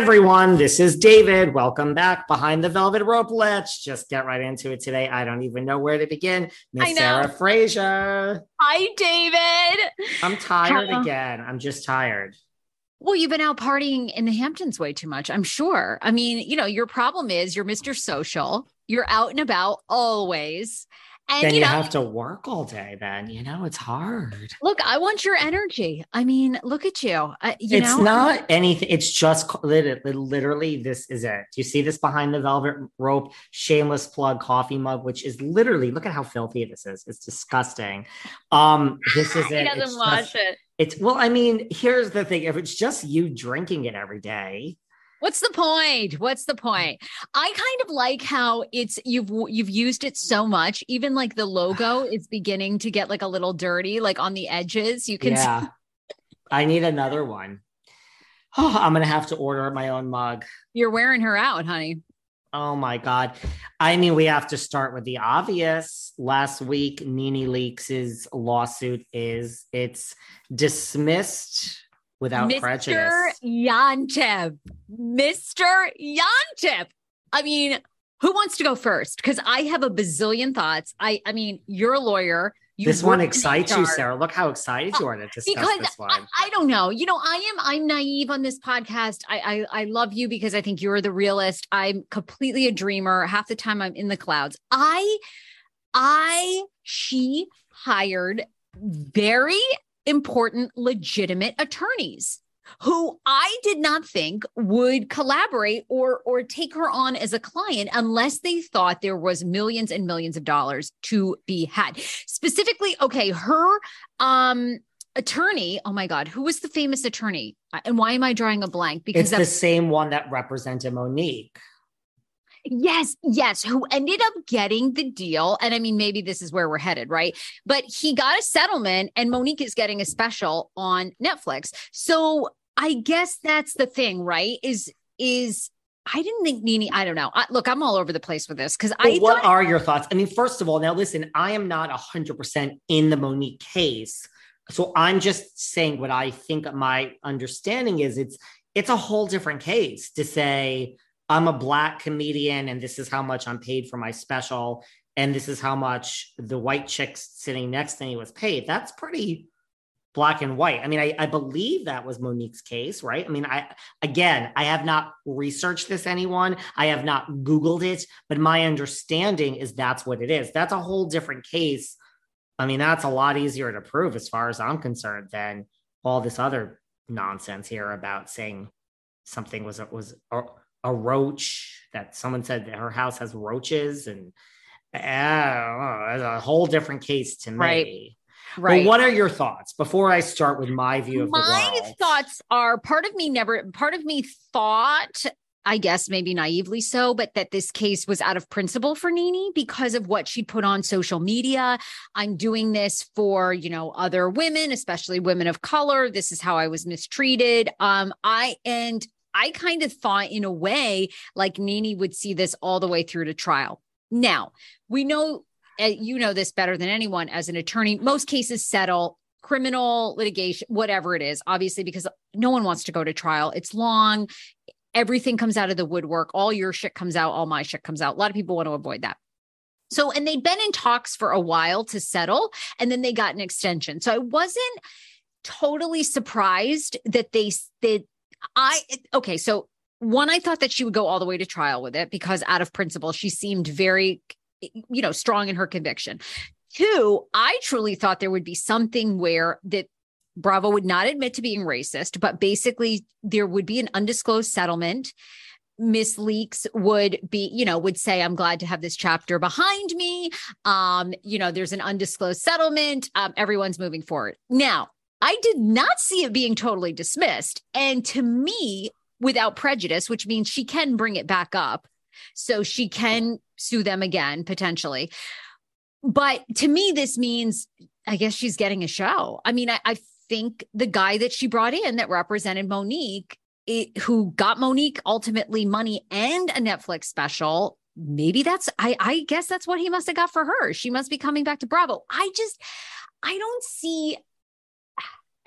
Everyone, this is David. Welcome back behind the velvet rope. Let's just get right into it today. I don't even know where to begin. Miss Sarah Fraser. Hi, David. I'm tired again. I'm just tired. Well, you've been out partying in the Hamptons way too much, I'm sure. I mean, you know, your problem is you're Mr. Social. You're out and about always. And then you, know, have to work all day. Then you know it's hard. Look, I want your energy. I mean, look at you. Uh, you it's know? not anything. It's just literally, literally, this is it. Do you see this behind the velvet rope? Shameless plug coffee mug, which is literally look at how filthy this is. It's disgusting. Um, this is he it. doesn't It's watch just- it. It's well, I mean, here's the thing: if it's just you drinking it every day, What's the point? What's the point? I kind of like how it's you've you've used it so much. Even like the logo is beginning to get like a little dirty, like on the edges. You can see yeah, I need another one. Oh, I'm gonna have to order my own mug. you're wearing her out, honey. Oh my God. I mean, we have to start with the obvious. Last week, Nene Leakes' lawsuit is it's dismissed without Mr. prejudice. Yontef. Mr. Yontef. I mean, who wants to go first? Because I have a bazillion thoughts. I I mean, you're a lawyer. You this one excites you, Sarah. Look how excited you oh, are to discuss because this one. I, I don't know. You know, I am I'm naive on this podcast. I, I I love you because I think you're the realist. I'm completely a dreamer. Half the time I'm in the clouds. I I she hired very important legitimate attorneys who I did not think would collaborate or or take her on as a client unless they thought there was millions and millions of dollars to be had. Specifically, okay, her um attorney, oh my god, who was the famous attorney? And why am I drawing a blank? Because it's the same one that represented Monique. Yes, yes, who ended up getting the deal. And I mean, maybe this is where we're headed, right? But he got a settlement, and Monique is getting a special on Netflix. So I guess that's the thing, right? Is is I didn't think Nene, I don't know. I, look, I'm all over the place with this because I what are your thoughts? I mean, first of all, now listen, I am not 100% in the Monique case. So I'm just saying what I think my understanding is it's it's a whole different case to say I'm a black comedian and this is how much I'm paid for my special and this is how much the white chick sitting next to me was paid. That's pretty black and white. I mean, I, I believe that was Monique's case, right? I mean, I again, I have not researched this anyone. I have not Googled it, but my understanding is that's what it is. That's a whole different case. I mean, that's a lot easier to prove as far as I'm concerned than all this other nonsense here about saying something was was a, a roach that someone said that her house has roaches and uh, a whole different case to me. Right. Right. But what are your thoughts before I start with my view of my the world? thoughts are part of me never part of me thought I guess maybe naively so, but that this case was out of principle for NeNe because of what she put on social media. I'm doing this for, you know, other women, especially women of color. This is how I was mistreated. Um, I and I kind of thought in a way like NeNe would see this all the way through to trial. Now, we know eh, you know this better than anyone as an attorney. Most cases settle criminal litigation, whatever it is, obviously, because no one wants to go to trial. It's long. Everything comes out of the woodwork. All your shit comes out. All my shit comes out. A lot of people want to avoid that. So, and they'd been in talks for a while to settle, and then they got an extension. So I wasn't totally surprised that they, that I, okay. So one, I thought that she would go all the way to trial with it because out of principle, she seemed very you know, strong in her conviction. Two, I truly thought there would be something where that Bravo would not admit to being racist, but basically there would be an undisclosed settlement. Miss Leakes would be, you know, would say, I'm glad to have this chapter behind me. Um, you know, there's an undisclosed settlement. Um, everyone's moving forward. Now, I did not see it being totally dismissed. And to me, without prejudice, which means she can bring it back up. So she can sue them again, potentially. But to me, this means, I guess she's getting a show. I mean, I, I think the guy that she brought in that represented Monique, it, who got Monique ultimately money and a Netflix special, maybe that's, I, I guess that's what he must have got for her. She must be coming back to Bravo. I just, I don't see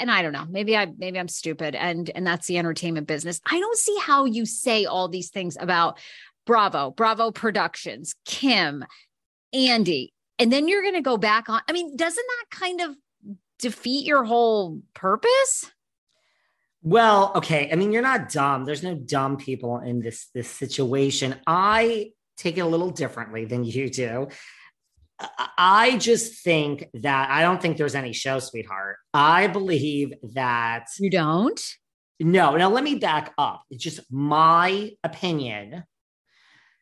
and I don't know, maybe I maybe I'm stupid and and that's the entertainment business. I don't see how you say all these things about Bravo, Bravo Productions, Kim, Andy, and then you're going to go back on. I mean, doesn't that kind of defeat your whole purpose? Well, okay. I mean, you're not dumb. There's no dumb people in this this situation. I take it a little differently than you do. I just think that I don't think there's any show, sweetheart. I believe that you don't. No, now let me back up. It's just my opinion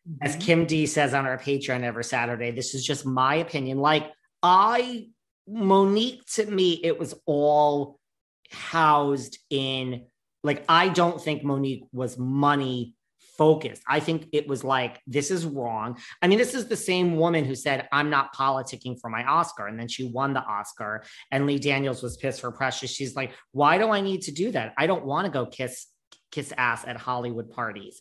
Mm-hmm. As Kim D says on our Patreon every Saturday, this is just my opinion. Like, I, Monique, to me, it was all housed in, like, I don't think Monique was money focused. I think it was like, this is wrong. I mean, this is the same woman who said, I'm not politicking for my Oscar. And then she won the Oscar. And Lee Daniels was pissed for Precious. She's like, why do I need to do that? I don't want to go kiss kiss ass at Hollywood parties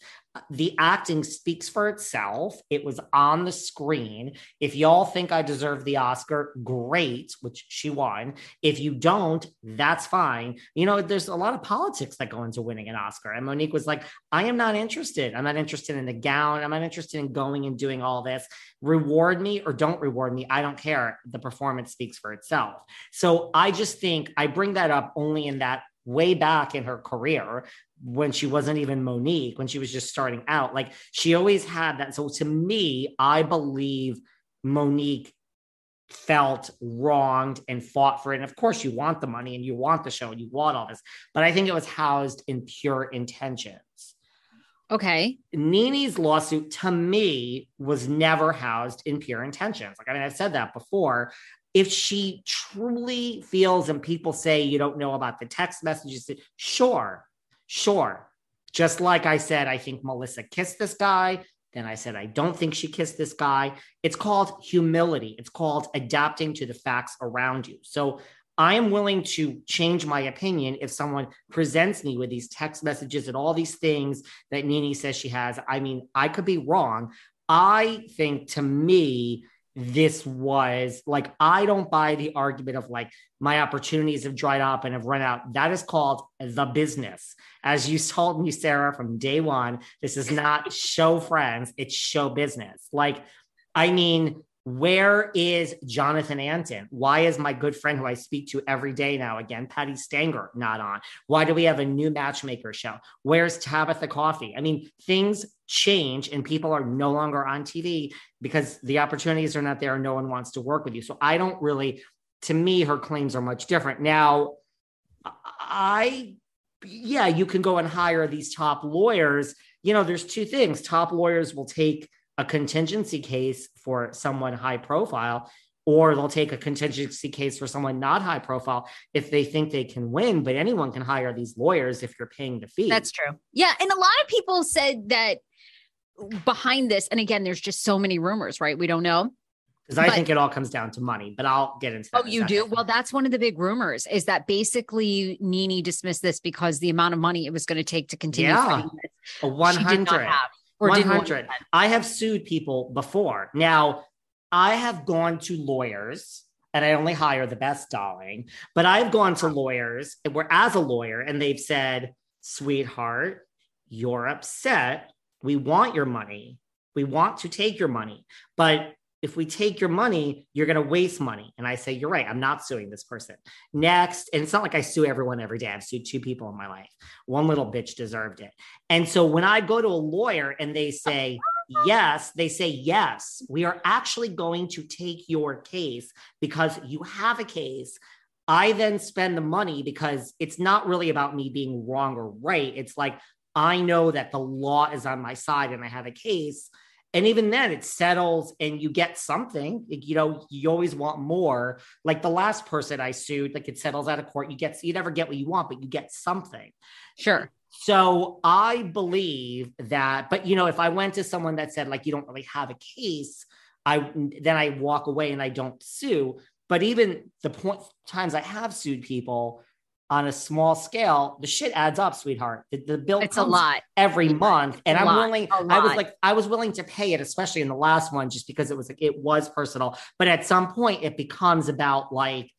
the acting speaks for itself. It was on the screen. If y'all think I deserve the Oscar, great, which she won. If you don't, that's fine. You know, there's a lot of politics that go into winning an Oscar. And Monique was like, I am not interested. I'm not interested in the gown. I'm not interested in going and doing all this. Reward me or don't reward me. I don't care. The performance speaks for itself. So I just think I bring that up only in that way back in her career when she wasn't even Monique, when she was just starting out. Like she always had that. So to me, I believe Monique felt wronged and fought for it. And of course, you want the money and you want the show and you want all this, but I think it was housed in pure intentions. Okay. NeNe's lawsuit to me was never housed in pure intentions. Like, I mean, I've said that before. If she truly feels, and people say you don't know about the text messages, sure, Sure. Just like I said, I think Melissa kissed this guy. Then I said, I don't think she kissed this guy. It's called humility. It's called adapting to the facts around you. So I am willing to change my opinion if someone presents me with these text messages and all these things that NeNe says she has. I mean, I could be wrong. I think to me, this was like I don't buy the argument of like my opportunities have dried up and have run out. That is called the business. As you told me, Sarah, from day one, this is not show friends, it's show business. Like, I mean, where is Jonathan Antin? Why is my good friend who I speak to every day now again, Patti Stanger, not on? Why do we have a new matchmaker show? Where's Tabatha Coffey? I mean, things change and people are no longer on TV because the opportunities are not there and no one wants to work with you. So I don't really, to me, her claims are much different. Now, I, yeah, you can go and hire these top lawyers. You know, there's two things top lawyers will take a contingency case for someone high profile or they'll take a contingency case for someone not high profile if they think they can win but anyone can hire these lawyers if you're paying the fee that's true yeah and a lot of people said that behind this and again there's just so many rumors right we don't know because I think it all comes down to money, but I'll get into that. Oh, you do? Well, that's one of the big rumors is that basically NeNe dismissed this because the amount of money it was going to take to continue yeah. A 100. Or 100. I have sued people before. Now, I have gone to lawyers and I only hire the best, darling, but I've gone to lawyers where as a lawyer and they've said, sweetheart, you're upset. We want your money. We want to take your money, but if we take your money, you're going to waste money. And I say, you're right. I'm not suing this person. Next. And it's not like I sue everyone every day. I've sued two people in my life. One little bitch deserved it. And so when I go to a lawyer and they say, yes, they say, yes, we are actually going to take your case because you have a case. I then spend the money because it's not really about me being wrong or right. It's like, I know that the law is on my side and I have a case. And even then it settles and you get something you know you always want more. Like the last person i sued like it settles out of court. You get you never get what you want but you get something. Sure. So i believe that but you know if i went to someone that said like you don't really have a case i then i walk away and i don't sue. But even the point times i have sued people on a small scale, the shit adds up, sweetheart. The, the bill it's a lot every month, and I'm willing. I was like, I was willing to pay it, especially in the last one, just because it was like it was personal. But at some point, it becomes about like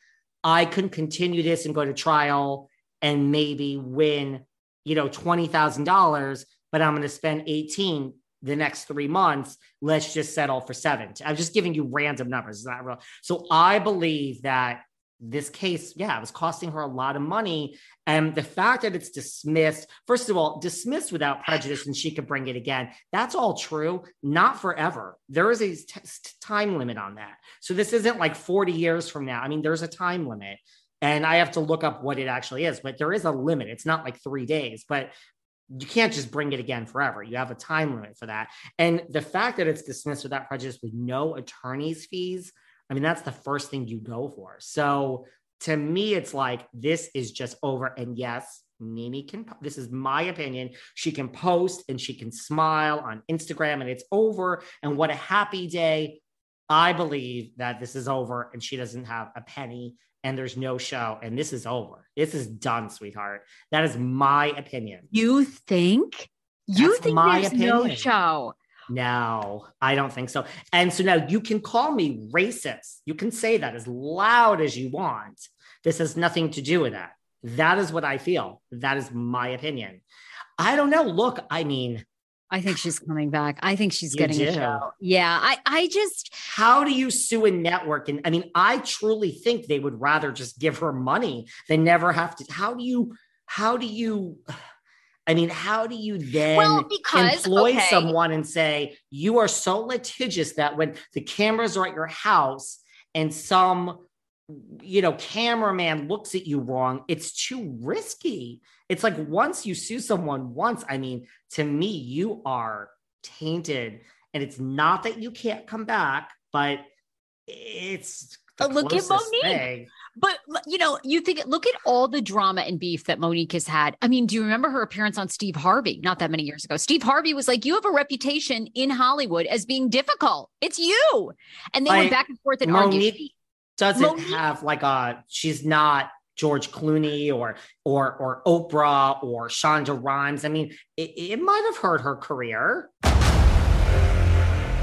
I can continue this and go to trial and maybe win, you know, twenty thousand dollars, but I'm going to spend eighteen the next three months. Let's just settle for seven. I'm just giving you random numbers. It's not real. So I believe that this case, yeah, it was costing her a lot of money. And the fact that it's dismissed, first of all, dismissed without prejudice and she could bring it again, that's all true, not forever. There is a time limit on that. So this isn't like 40 years from now. I mean, there's a time limit. And I have to look up what it actually is, but there is a limit. It's not like three days, but you can't just bring it again forever. You have a time limit for that. And the fact that it's dismissed without prejudice with no attorney's fees, I mean, that's the first thing you go for. So to me, it's like this is just over. And yes, NeNe can, this is my opinion. She can post and she can smile on Instagram and it's over. And what a happy day. I believe that this is over and she doesn't have a penny and there's no show and this is over. This is done, sweetheart. That is my opinion. You think? You That's think there's opinion. no show? No, I don't think so. And so now you can call me racist. You can say that as loud as you want. This has nothing to do with that. That is what I feel. That is my opinion. I don't know. Look, I mean, I think she's coming back. I think she's getting do. a show. Yeah. I, I just how do you sue a network? And I mean, I truly think they would rather just give her money than never have to. How do you how do you I mean, how do you then well, because, employ okay. someone and say, you are so litigious that when the cameras are at your house and some you know cameraman looks at you wrong it's too risky it's like once you sue someone once i mean to me you are tainted and it's not that you can't come back but it's look at Monique. Thing. But you know, you think look at all the drama and beef that Monique has had. I mean, do you remember her appearance on Steve Harvey not that many years ago? Steve Harvey was like, "You have a reputation in Hollywood as being difficult. It's you." And they like, went back and forth and Monique argued. Doesn't Monique, have like a she's not George Clooney or or or Oprah or Shonda Rhimes. I mean, it, it might have hurt her career.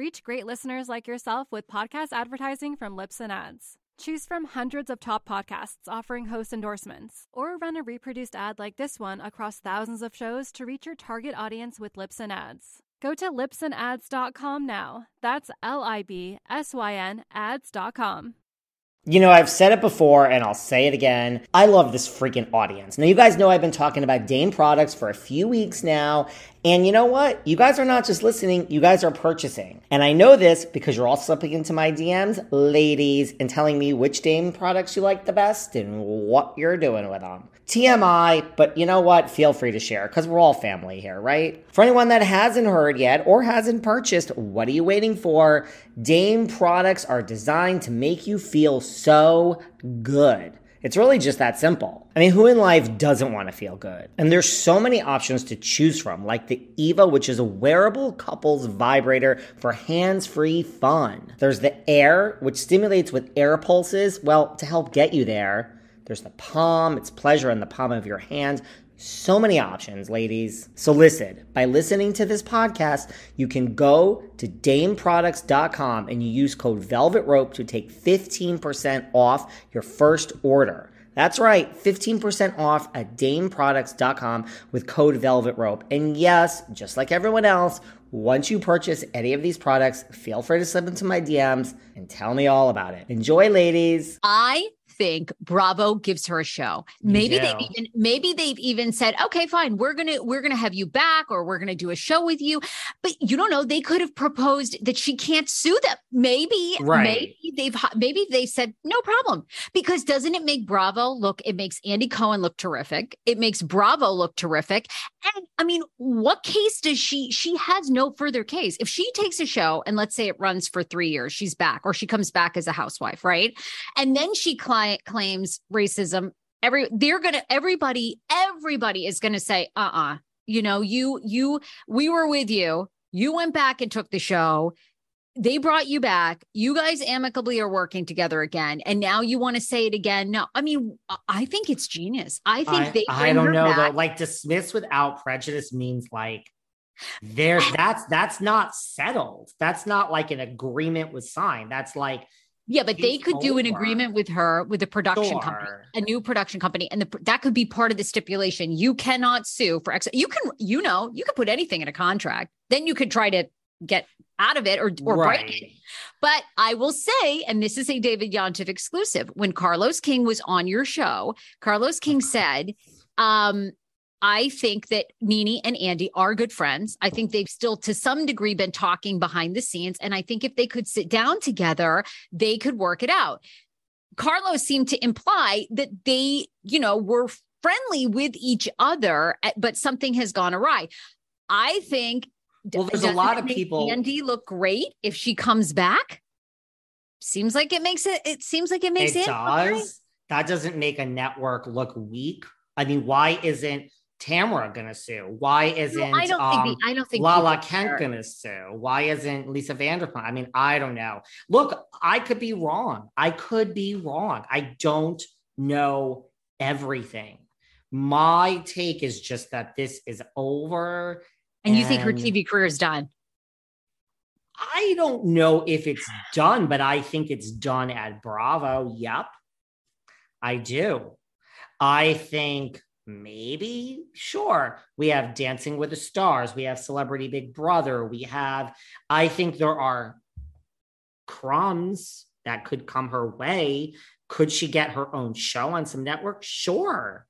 Reach great listeners like yourself with podcast advertising from Libsyn Ads. Choose from hundreds of top podcasts offering host endorsements, or run a reproduced ad like this one across thousands of shows to reach your target audience with Libsyn Ads. Go to libsynads.com now. That's L I B S Y N ads.com. You know, I've said it before and I'll say it again. I love this freaking audience. Now, you guys know I've been talking about Dame products for a few weeks now. And you know what? You guys are not just listening, you guys are purchasing. And I know this because you're all slipping into my DMs, ladies, and telling me which Dame products you like the best and what you're doing with them. TMI, but you know what? Feel free to share because we're all family here, right? For anyone that hasn't heard yet or hasn't purchased, what are you waiting for? Dame products are designed to make you feel so good. It's really just that simple. I mean, who in life doesn't want to feel good? And there's so many options to choose from, like the Eva, which is a wearable couples vibrator for hands-free fun. There's the Air, which stimulates with air pulses, well, to help get you there. There's the Palm, it's pleasure in the palm of your hand. So many options, ladies. So listen, by listening to this podcast, you can go to dameproducts.com and you use code Velvet Rope to take 15% off your first order. That's right, 15% off at dameproducts.com with code Velvet Rope. And yes, just like everyone else, once you purchase any of these products, feel free to slip into my DMs and tell me all about it. Enjoy, ladies. I think Bravo gives her a show. Maybe they've even maybe they've even said, okay, fine, we're gonna we're gonna have you back, or we're gonna do a show with you. But you don't know. They could have proposed that she can't sue them. Maybe, Right. maybe they've maybe they said no problem because doesn't it make Bravo look? It makes Andy Cohen look terrific. It makes Bravo look terrific. And I mean, what case does she? She has no further case. If she takes a show and let's say it runs for three years, she's back, or she comes back as a housewife, right? And then she cli- claims racism. Every they're gonna everybody everybody is gonna say, uh uh you know, you you we were with you. You went back and took the show. They brought you back. You guys amicably are working together again, and now you want to say it again. No, I mean, I- I think it's genius. I think I, they. I don't know back. though. Like dismiss without prejudice means like there's that's that's not settled. That's not like an agreement was signed. That's like Yeah, but they could do an agreement with her with a production company, a new production company, and the, that could be part of the stipulation. You cannot sue for ex. You can, you know, you could put anything in a contract. Then you could try to get out of it or or break it. But I will say, and this is a David Yontef exclusive. When Carlos King was on your show, Carlos King said, um, I think that NeNe and Andy are good friends. I think they've still, to some degree, been talking behind the scenes. And I think if they could sit down together, they could work it out. Carlos seemed to imply that they, you know, were friendly with each other, but something has gone awry. I think. Well, there's a lot of people- Andy look great if she comes back. Seems like it makes it. It seems like it makes it it. does. That doesn't make a network look weak. I mean, why isn't Tamara gonna sue? Why isn't No, I don't um, think. The, I don't think. Lala Kent gonna sue? Why isn't Lisa Vanderpump? I mean, I don't know. Look, I could be wrong. I could be wrong. I don't know everything. My take is just that this is over. And you think her TV career is done? I don't know if it's done, but I think it's done at Bravo. Yep. I do. I think maybe, sure. We have Dancing with the Stars. We have Celebrity Big Brother. We have, I think there are crumbs that could come her way. Could she get her own show on some network? Sure.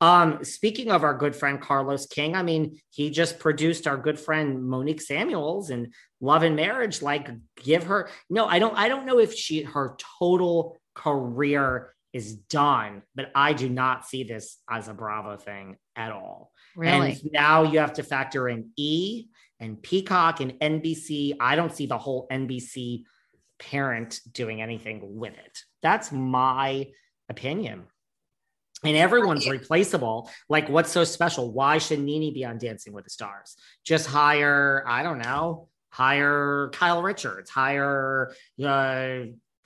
Um, speaking of our good friend Carlos King, I mean, he just produced our good friend Monique Samuels and Love and Marriage. Like, give her no, I don't, I don't know if she her total career is done, but I do not see this as a Bravo thing at all. Really? And now you have to factor in E and Peacock and NBC. I don't see the whole NBC parent doing anything with it. That's my opinion. And everyone's replaceable. Like, what's so special? Why should NeNe be on Dancing with the Stars? Just hire, I don't know, hire Kyle Richards, hire uh,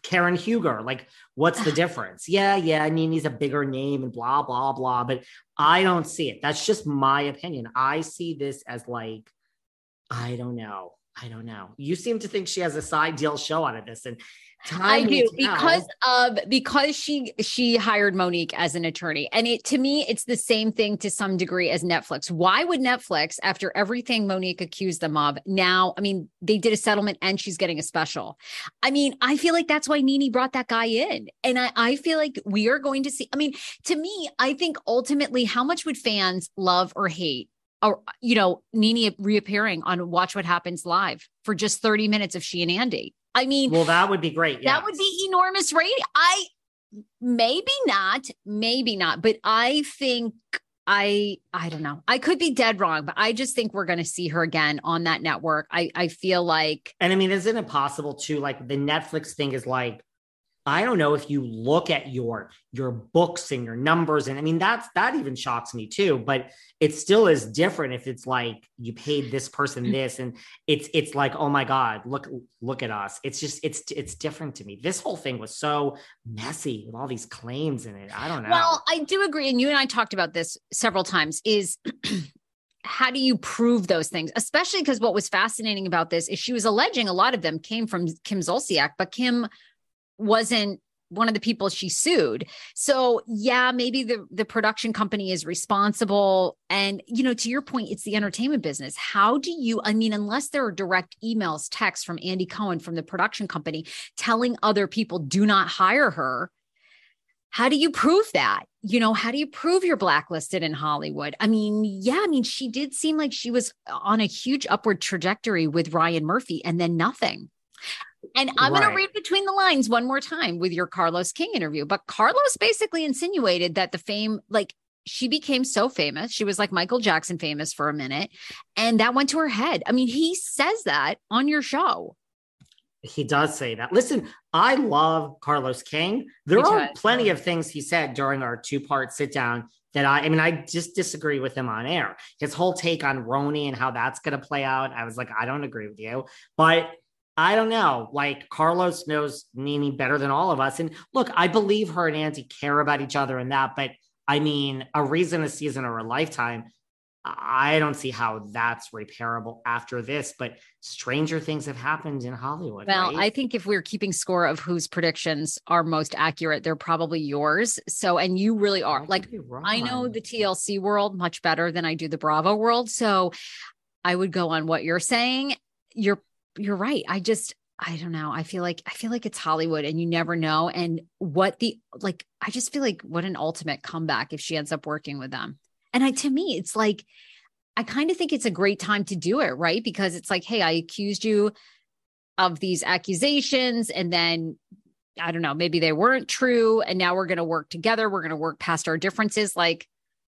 Karen Huger. Like, what's the difference? Yeah, yeah, NeNe's a bigger name and blah, blah, blah. But I don't see it. That's just my opinion. I see this as like, I don't know. I don't know. You seem to think she has a side deal show out of this, and I do because of because she she hired Monique as an attorney, and it to me it's the same thing to some degree as Netflix. Why would Netflix, after everything Monique accused them of, now? I mean, they did a settlement, and she's getting a special. I mean, I feel like that's why Nene brought that guy in, and I I feel like we are going to see. I mean, to me, I think ultimately, how much would fans love or hate or you know Nene reappearing on Watch What Happens Live for just 30 minutes of she and Andy. I mean, well, that would be great. That would be enormous rating. I maybe not, maybe not, but I think I I don't know. I could be dead wrong, but I just think we're going to see her again on that network. I I feel like And I mean, isn't it possible to like the Netflix thing is like I don't know if you look at your your books and your numbers and I mean that's that even shocks me too but it still is different if it's like you paid this person this and it's it's like oh my god look look at us. It's just it's it's different to me. This whole thing was so messy with all these claims in it. I don't know. Well I do agree and you and I talked about this several times is how do you prove those things? Especially because what was fascinating about this is she was alleging a lot of them came from Kim Zolciak, but Kim wasn't one of the people she sued. So yeah, maybe the the production company is responsible and you know to your point it's the entertainment business. How do you I mean unless there are direct emails, texts from Andy Cohen from the production company telling other people do not hire her, how do you prove that? You know, how do you prove you're blacklisted in Hollywood? I mean, yeah, I mean she did seem like she was on a huge upward trajectory with Ryan Murphy and then nothing. And I'm right. going to read between the lines one more time with your Carlos King interview. But Carlos basically insinuated that the fame, like she became so famous. She was like Michael Jackson famous for a minute. And that went to her head. I mean, he says that on your show. He does say that. Listen, I love Carlos King. There are plenty of things he said during our two part sit down that I, I mean, I just disagree with him on air. His whole take on RHONY and how that's going to play out. I was like, I don't agree with you. But I don't know. Like Carlos knows NeNe better than all of us. And look, I believe her and Andy care about each other and that, but I mean, a reason, a season, or a lifetime. I don't see how that's repairable after this, but stranger things have happened in Hollywood. Well, right? I think if we're keeping score of whose predictions are most accurate, they're probably yours. So, and you really are. I like, I know the TLC world much better than I do the Bravo world. So, I would go on what you're saying. You're you're right. I just I don't know. I feel like I feel like it's Hollywood and you never know. And what the like, I just feel like what an ultimate comeback if she ends up working with them. And I to me, it's like I kind of think it's a great time to do it, right? Because it's like, hey, I accused you of these accusations, and then I don't know, maybe they weren't true, and now we're gonna work together. We're gonna work past our differences. Like,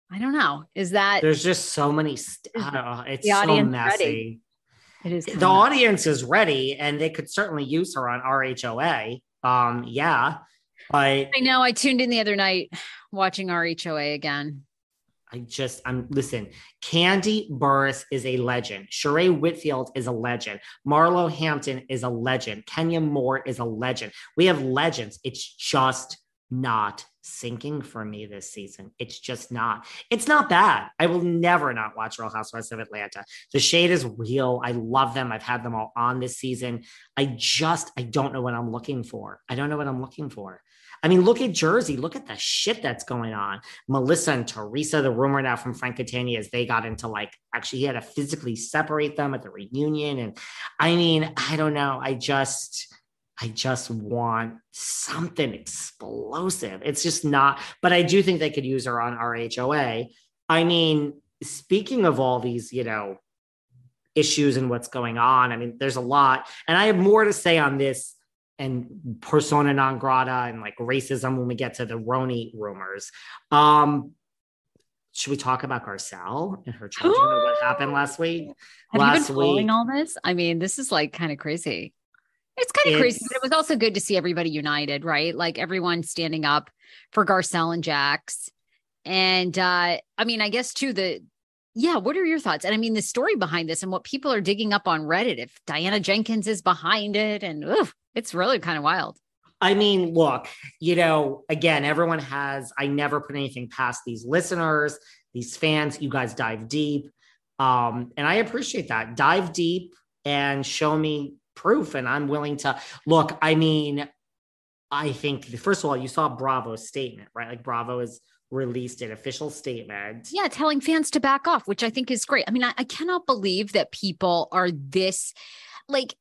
I don't know. Is that there's just so many st- know. It's so messy. Ready. It is the audience is ready and they could certainly use her on RHOA. Um, yeah. But I know I tuned in the other night watching RHOA again. I just I'm listen, Kandi Burruss is a legend. Sheree Whitfield is a legend. Marlo Hampton is a legend. Kenya Moore is a legend. We have legends. It's just not sinking for me this season. It's just not. It's not bad. I will never not watch Real Housewives of Atlanta. The shade is real. I love them. I've had them all on this season. I just I don't know what I'm looking for. I don't know what I'm looking for. I mean, look at Jersey. Look at the shit that's going on. Melissa and Teresa, the rumor now from Frank Catania is they got into like actually he had to physically separate them at the reunion. And I mean, I don't know. I just I just want something explosive. It's just not, but I do think they could use her on RHOA. I mean, speaking of all these, you know, issues and what's going on, I mean, there's a lot. And I have more to say on this and persona non grata and like racism when we get to the RHONY rumors. Um, should we talk about Garcelle and her children and what happened last week? Have last you been following week. all this? I mean, this is like kind of crazy. It's kind of crazy, but it was also good to see everybody united, right? Like everyone standing up for Garcelle and Jax. And uh, I mean, I guess too, the yeah, what are your thoughts? And I mean, the story behind this and what people are digging up on Reddit, if Diana Jenkins is behind it, and oof, it's really kind of wild. I mean, look, you know, again, everyone has, I never put anything past these listeners, these fans. You guys dive deep. Um, and I appreciate that. Dive deep and show me proof. And I'm willing to look. I mean, I think, first of all, you saw Bravo's statement, right? Like, Bravo has released an official statement. Yeah, telling fans to back off, which I think is great. I mean, I, I cannot believe that people are this like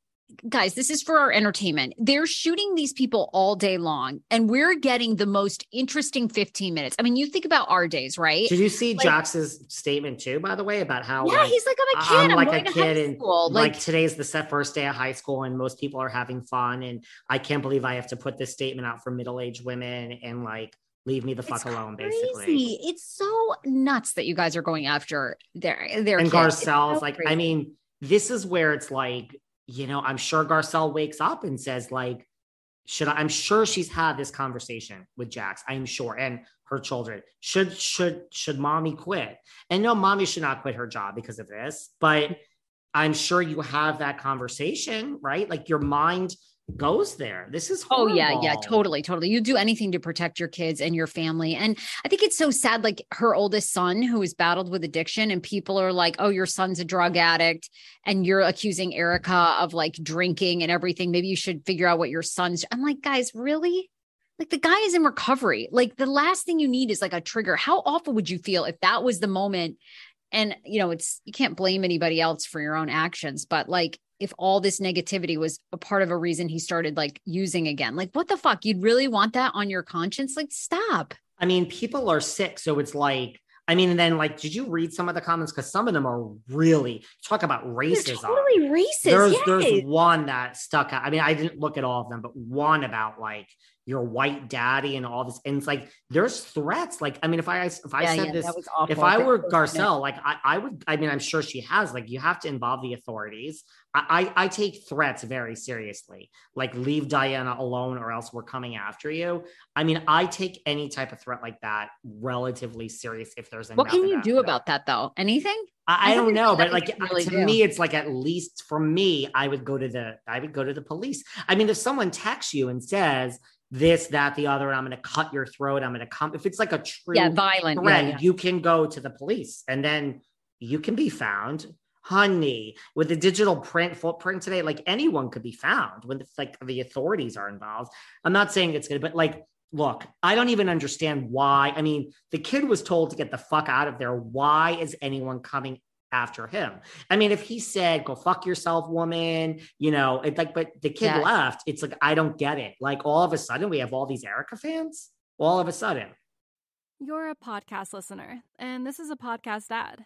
guys, this is for our entertainment. They're shooting these people all day long, and we're getting the most interesting 15 minutes. I mean, you think about our days, right? Did you see Like- Jax's statement too, by the way, about how yeah, like, he's like, I'm a kid. I'm I'm, like a kid and school. like, Like, today's the first day of high school and most people are having fun and I can't believe I have to put this statement out for middle-aged women and like leave me the fuck it's alone crazy. basically. It's so nuts that you guys are going after their their And. Garcelle's so like I mean this is where it's like you know I'm sure Garcelle wakes up and says like should I, I'm sure she's had this conversation with Jax. I'm sure, and her children. Should should should mommy quit? And no, mommy should not quit her job because of this. But I'm sure you have that conversation, right? Like your mind goes there. This is Oh yeah, yeah, totally, totally. You do anything to protect your kids and your family. And I think it's so sad like her oldest son who has battled with addiction and people are like, "Oh, your son's a drug addict and you're accusing Erica of like drinking and everything. Maybe you should figure out what your son's." I'm like, "Guys, really?" Like the guy is in recovery. Like the last thing you need is like a trigger. How awful would you feel if that was the moment and you know, it's you can't blame anybody else for your own actions, but like if all this negativity was a part of a reason he started like using again. Like, what the fuck? You'd really want that on your conscience? Like, stop. I mean, people are sick, so it's like. I mean, and then like, did you read some of the comments? Because some of them are really talk about They're racism. totally racist. there's yes. there's one that stuck out. I mean, I didn't look at all of them, but one about like your white daddy and all this. And it's like there's threats. Like, I mean, if I if I Yeah, said yeah, this, that was awful. if I That were Garcelle, like I, I would. I mean, I'm sure she has. Like, you have to involve the authorities. I, I take threats very seriously. Like, leave Diana alone, or else we're coming after you. I mean, I take any type of threat like that relatively serious. If there's What can you do threat. about that though? Anything? I, I don't know, but like nothing you can really to do. me, it's like at least for me, I would go to the I would go to the police. I mean, if someone texts you and says this, that, the other, and I'm going to cut your throat, I'm going to come. If it's like a true Yeah, violent. Yeah, threat, yeah. you can go to the police, and then you can be found. Honey, with the digital print footprint today, like anyone could be found when it's like the authorities are involved. I'm not saying it's good, but like look, I don't even understand why. I mean, the kid was told to get the fuck out of there. Why is anyone coming after him? I mean, if he said, go fuck yourself, woman, you know, it's like, but the kid Yeah. left. It's like, I don't get it. Like, all of a sudden, we have all these Erica fans. All of a sudden. You're a podcast listener, and this is a podcast ad.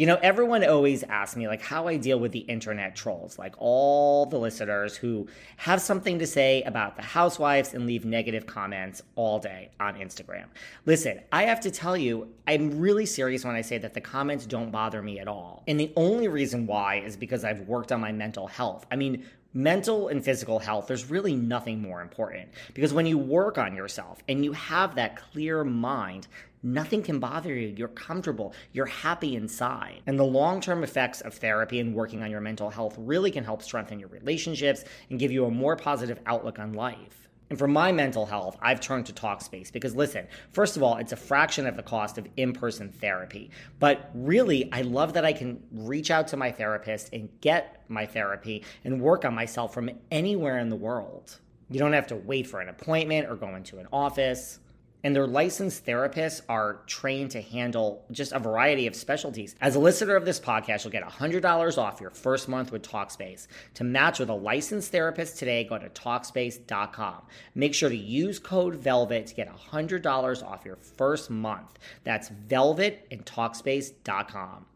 You know, everyone always asks me like how I deal with the internet trolls, like all the listeners who have something to say about the housewives and leave negative comments all day on Instagram. Listen, I have to tell you, I'm really serious when I say that the comments don't bother me at all. And the only reason why is because I've worked on my mental health. I mean, mental and physical health, there's really nothing more important because when you work on yourself and you have that clear mind, Nothing can bother you. You're comfortable. You're happy inside. And the long term effects of therapy and working on your mental health really can help strengthen your relationships and give you a more positive outlook on life. And for my mental health, I've turned to Talkspace because listen, first of all, it's a fraction of the cost of in person therapy. But really, I love that I can reach out to my therapist and get my therapy and work on myself from anywhere in the world. You don't have to wait for an appointment or go into an office and their licensed therapists are trained to handle just a variety of specialties. As a listener of this podcast, you'll get $100 off your first month with Talkspace. To match with a licensed therapist today, go to Talkspace.com. Make sure to use code VELVET to get $100 off your first month. That's VELVET and Talkspace.com.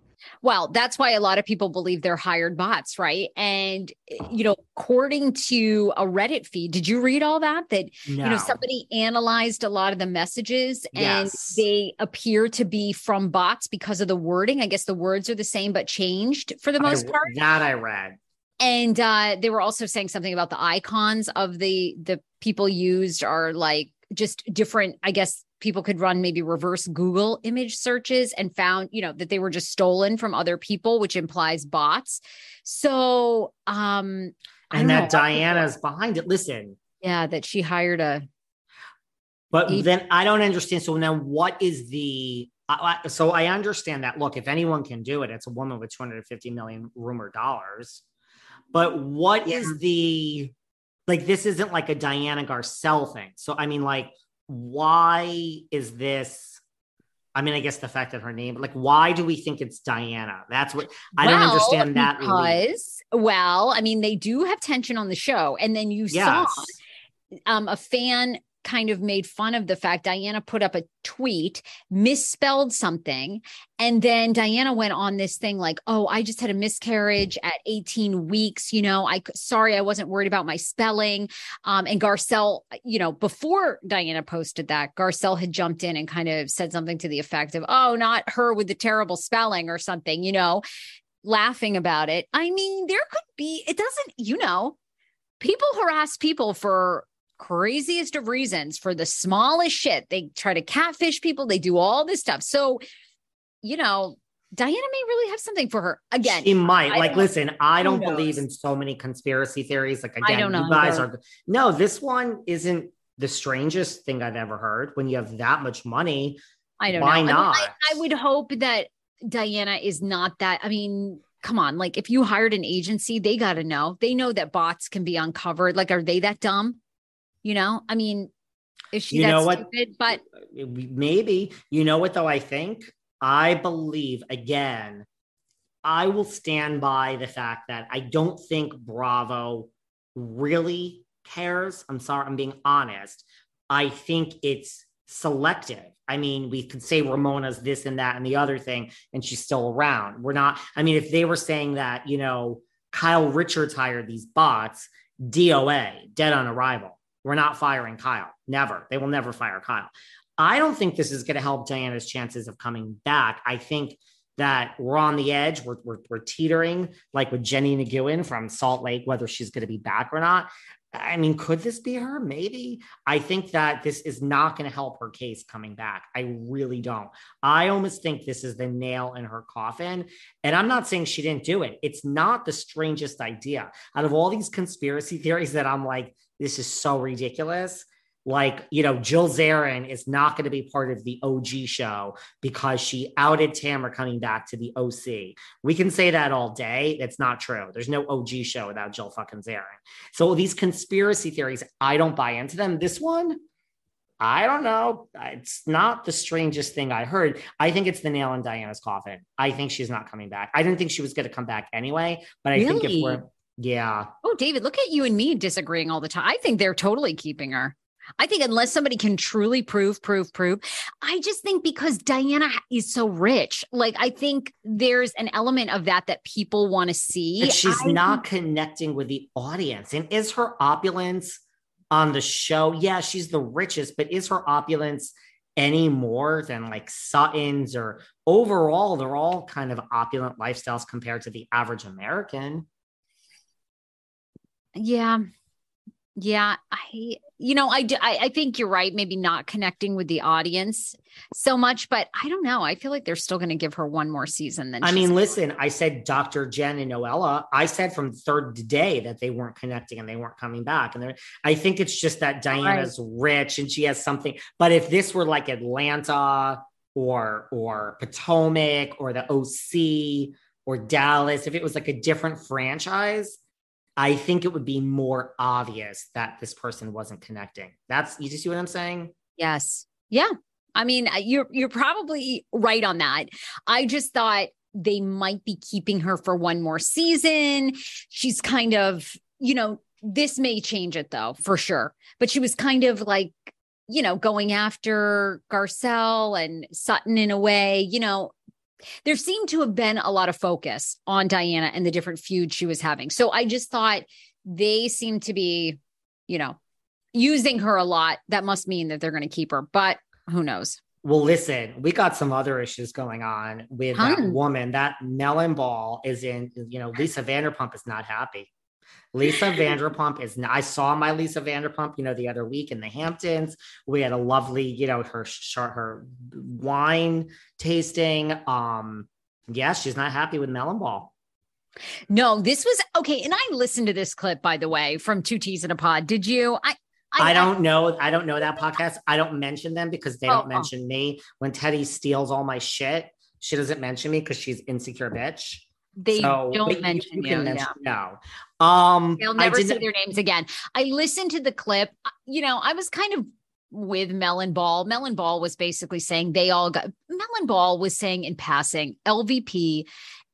Well, that's why a lot of people believe they're hired bots, right? And you know, according to a Reddit feed, did you read all that? That no. you know, somebody analyzed a lot of the messages and yes. they appear to be from bots because of the wording. I guess the words are the same but changed for the most I, part. That I read. And uh, they were also saying something about the icons of the the people used are like just different, I guess people could run maybe reverse Google image searches and found, you know, that they were just stolen from other people, which implies bots. So, um, and that Diana's behind it. Listen, yeah, that she hired a. But agent. then I don't understand. So now, what is the? Uh, so I understand that. Look, if anyone can do it, it's a woman with 250 million rumor dollars. But what yeah. is the? Like, this isn't like a Diana Garcelle thing. So I mean, like, why is this? I mean, I guess the fact that her name, like, why do we think it's Diana? That's what I well, don't understand that. Because, really. well, I mean, they do have tension on the show. And then you yes. saw um, a fan kind of made fun of the fact Diana put up a tweet, misspelled something. And then Diana went on this thing like, oh, I just had a miscarriage at 18 weeks. You know, I sorry, I wasn't worried about my spelling. Um, and Garcelle, you know, before Diana posted that, Garcelle had jumped in and kind of said something to the effect of, oh, not her with the terrible spelling or something, you know, laughing about it. I mean, there could be, it doesn't, you know, people harass people for craziest of reasons for the smallest shit. They try to catfish people, they do all this stuff. So, you know, Diana may really have something for her. Again, she might. I like, listen, I don't believe in so many conspiracy theories. Like, again, I don't know, you guys are no, this one isn't the strangest thing I've ever heard. When you have that much money, I don't why know. not? I, mean, I, I would hope that Diana is not that. I mean, come on, like if you hired an agency, they got to know. They know that bots can be uncovered. Like, are they that dumb? You know, I mean, is she you know what? Stupid? But maybe you know what though. I think I believe again. I will stand by the fact that I don't think Bravo really cares. I'm sorry, I'm being honest. I think it's selective. I mean, we could say Ramona's this and that and the other thing, and she's still around. We're not, I mean, if they were saying that, you know, Kyle Richards hired these bots, DOA, dead on arrival. We're not firing Kyle. Never. They will never fire Kyle. I don't think this is going to help Diana's chances of coming back. I think that we're on the edge. We're, we're, we're teetering like with Jennie Nguyen from Salt Lake, whether she's going to be back or not. I mean, could this be her? Maybe. I think that this is not going to help her case coming back. I really don't. I almost think this is the nail in her coffin. And I'm not saying she didn't do it. It's not the strangest idea. Out of all these conspiracy theories that I'm like, this is so ridiculous. Like, you know, Jill Zarin is not going to be part of the OG show because she outed Tamra coming back to the OC. We can say that all day. That's not true. There's no OG show without Jill fucking Zarin. So these conspiracy theories, I don't buy into them. This one, I don't know. It's not the strangest thing I heard. I think it's the nail in Diana's coffin. I think she's not coming back. I didn't think she was going to come back anyway, but I really? think if we're yeah. Oh, David, look at you and me disagreeing all the time. I think they're totally keeping her. I think unless somebody can truly prove, prove, prove, I just think because Diana is so rich, like I think there's an element of that that people want to see. She's I not connecting with the audience. And is her opulence on the show? Yeah, she's the richest, but is her opulence any more than like Sutton's or overall? They're all kind of opulent lifestyles compared to the average American. Yeah. Yeah, I you know I do, I, I think you're right. Maybe not connecting with the audience so much, but I don't know. I feel like they're still going to give her one more season. Than I mean, listen, I said Dr. Jen and Noella. I said from third day that they weren't connecting and they weren't coming back. And I think it's just that Diana's right. rich and she has something. But if this were like Atlanta or or Potomac or the OC or Dallas, if it was like a different franchise, I think it would be more obvious that this person wasn't connecting. That's you see what I'm saying? Yes. Yeah. I mean, you're you're probably right on that. I just thought they might be keeping her for one more season. She's kind of, you know, this may change it though, for sure. But she was kind of like, you know, going after Garcelle and Sutton in a way, you know, there seemed to have been a lot of focus on Diana and the different feuds she was having. So I just thought they seemed to be, you know, using her a lot. That must mean that they're going to keep her, but who knows? Well, listen, we got some other issues going on with that woman. That Melon Ball is in, you know, Lisa Vanderpump is not happy. Lisa Vanderpump is. I saw my Lisa Vanderpump, you know, the other week in the Hamptons. We had a lovely, you know, her her wine tasting. Um, yeah, she's not happy with Melon Ball. No, this was okay. And I listened to this clip, by the way, from Two T's in a Pod. Did you? I I, I, don't know. I don't know that podcast. I don't mention them because they oh, don't oh. mention oh. me. When Teddi steals all my shit, she doesn't mention me because she's insecure bitch. They so, don't mention you. you, mention, yeah. No. Um, They'll never say their names again. I listened to the clip. Uh, you know, I was kind of with Melon Ball. Melon Ball was basically saying they all got Melon Ball was saying in passing, LVP,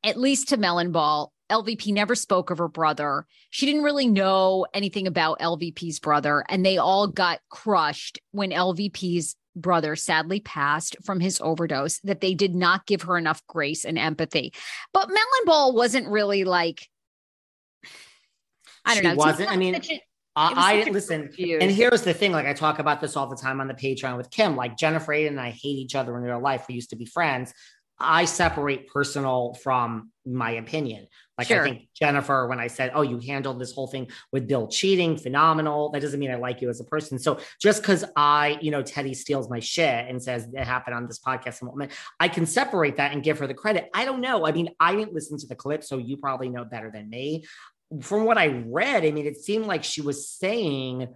at least to Melon Ball, LVP never spoke of her brother. She didn't really know anything about LVP's brother, and they all got crushed when LVP's brother sadly passed from his overdose that they did not give her enough grace and empathy. But Melon Ball wasn't really like I don't she know. Wasn't I mean a, I, I listen, confused. and here's the thing. Like I talk about this all the time on the Patreon with Kim. Like Jennifer Aydin and I hate each other in real life. We used to be friends. I separate personal from my opinion. Like sure. I think Jennifer, when I said, "Oh, you handled this whole thing with Bill cheating, phenomenal," that doesn't mean I like you as a person. So just because I, you know, Teddi steals my shit and says it happened on this podcast, moment, I can separate that and give her the credit. I don't know. I mean, I didn't listen to the clip, so you probably know better than me. From what I read, I mean, it seemed like she was saying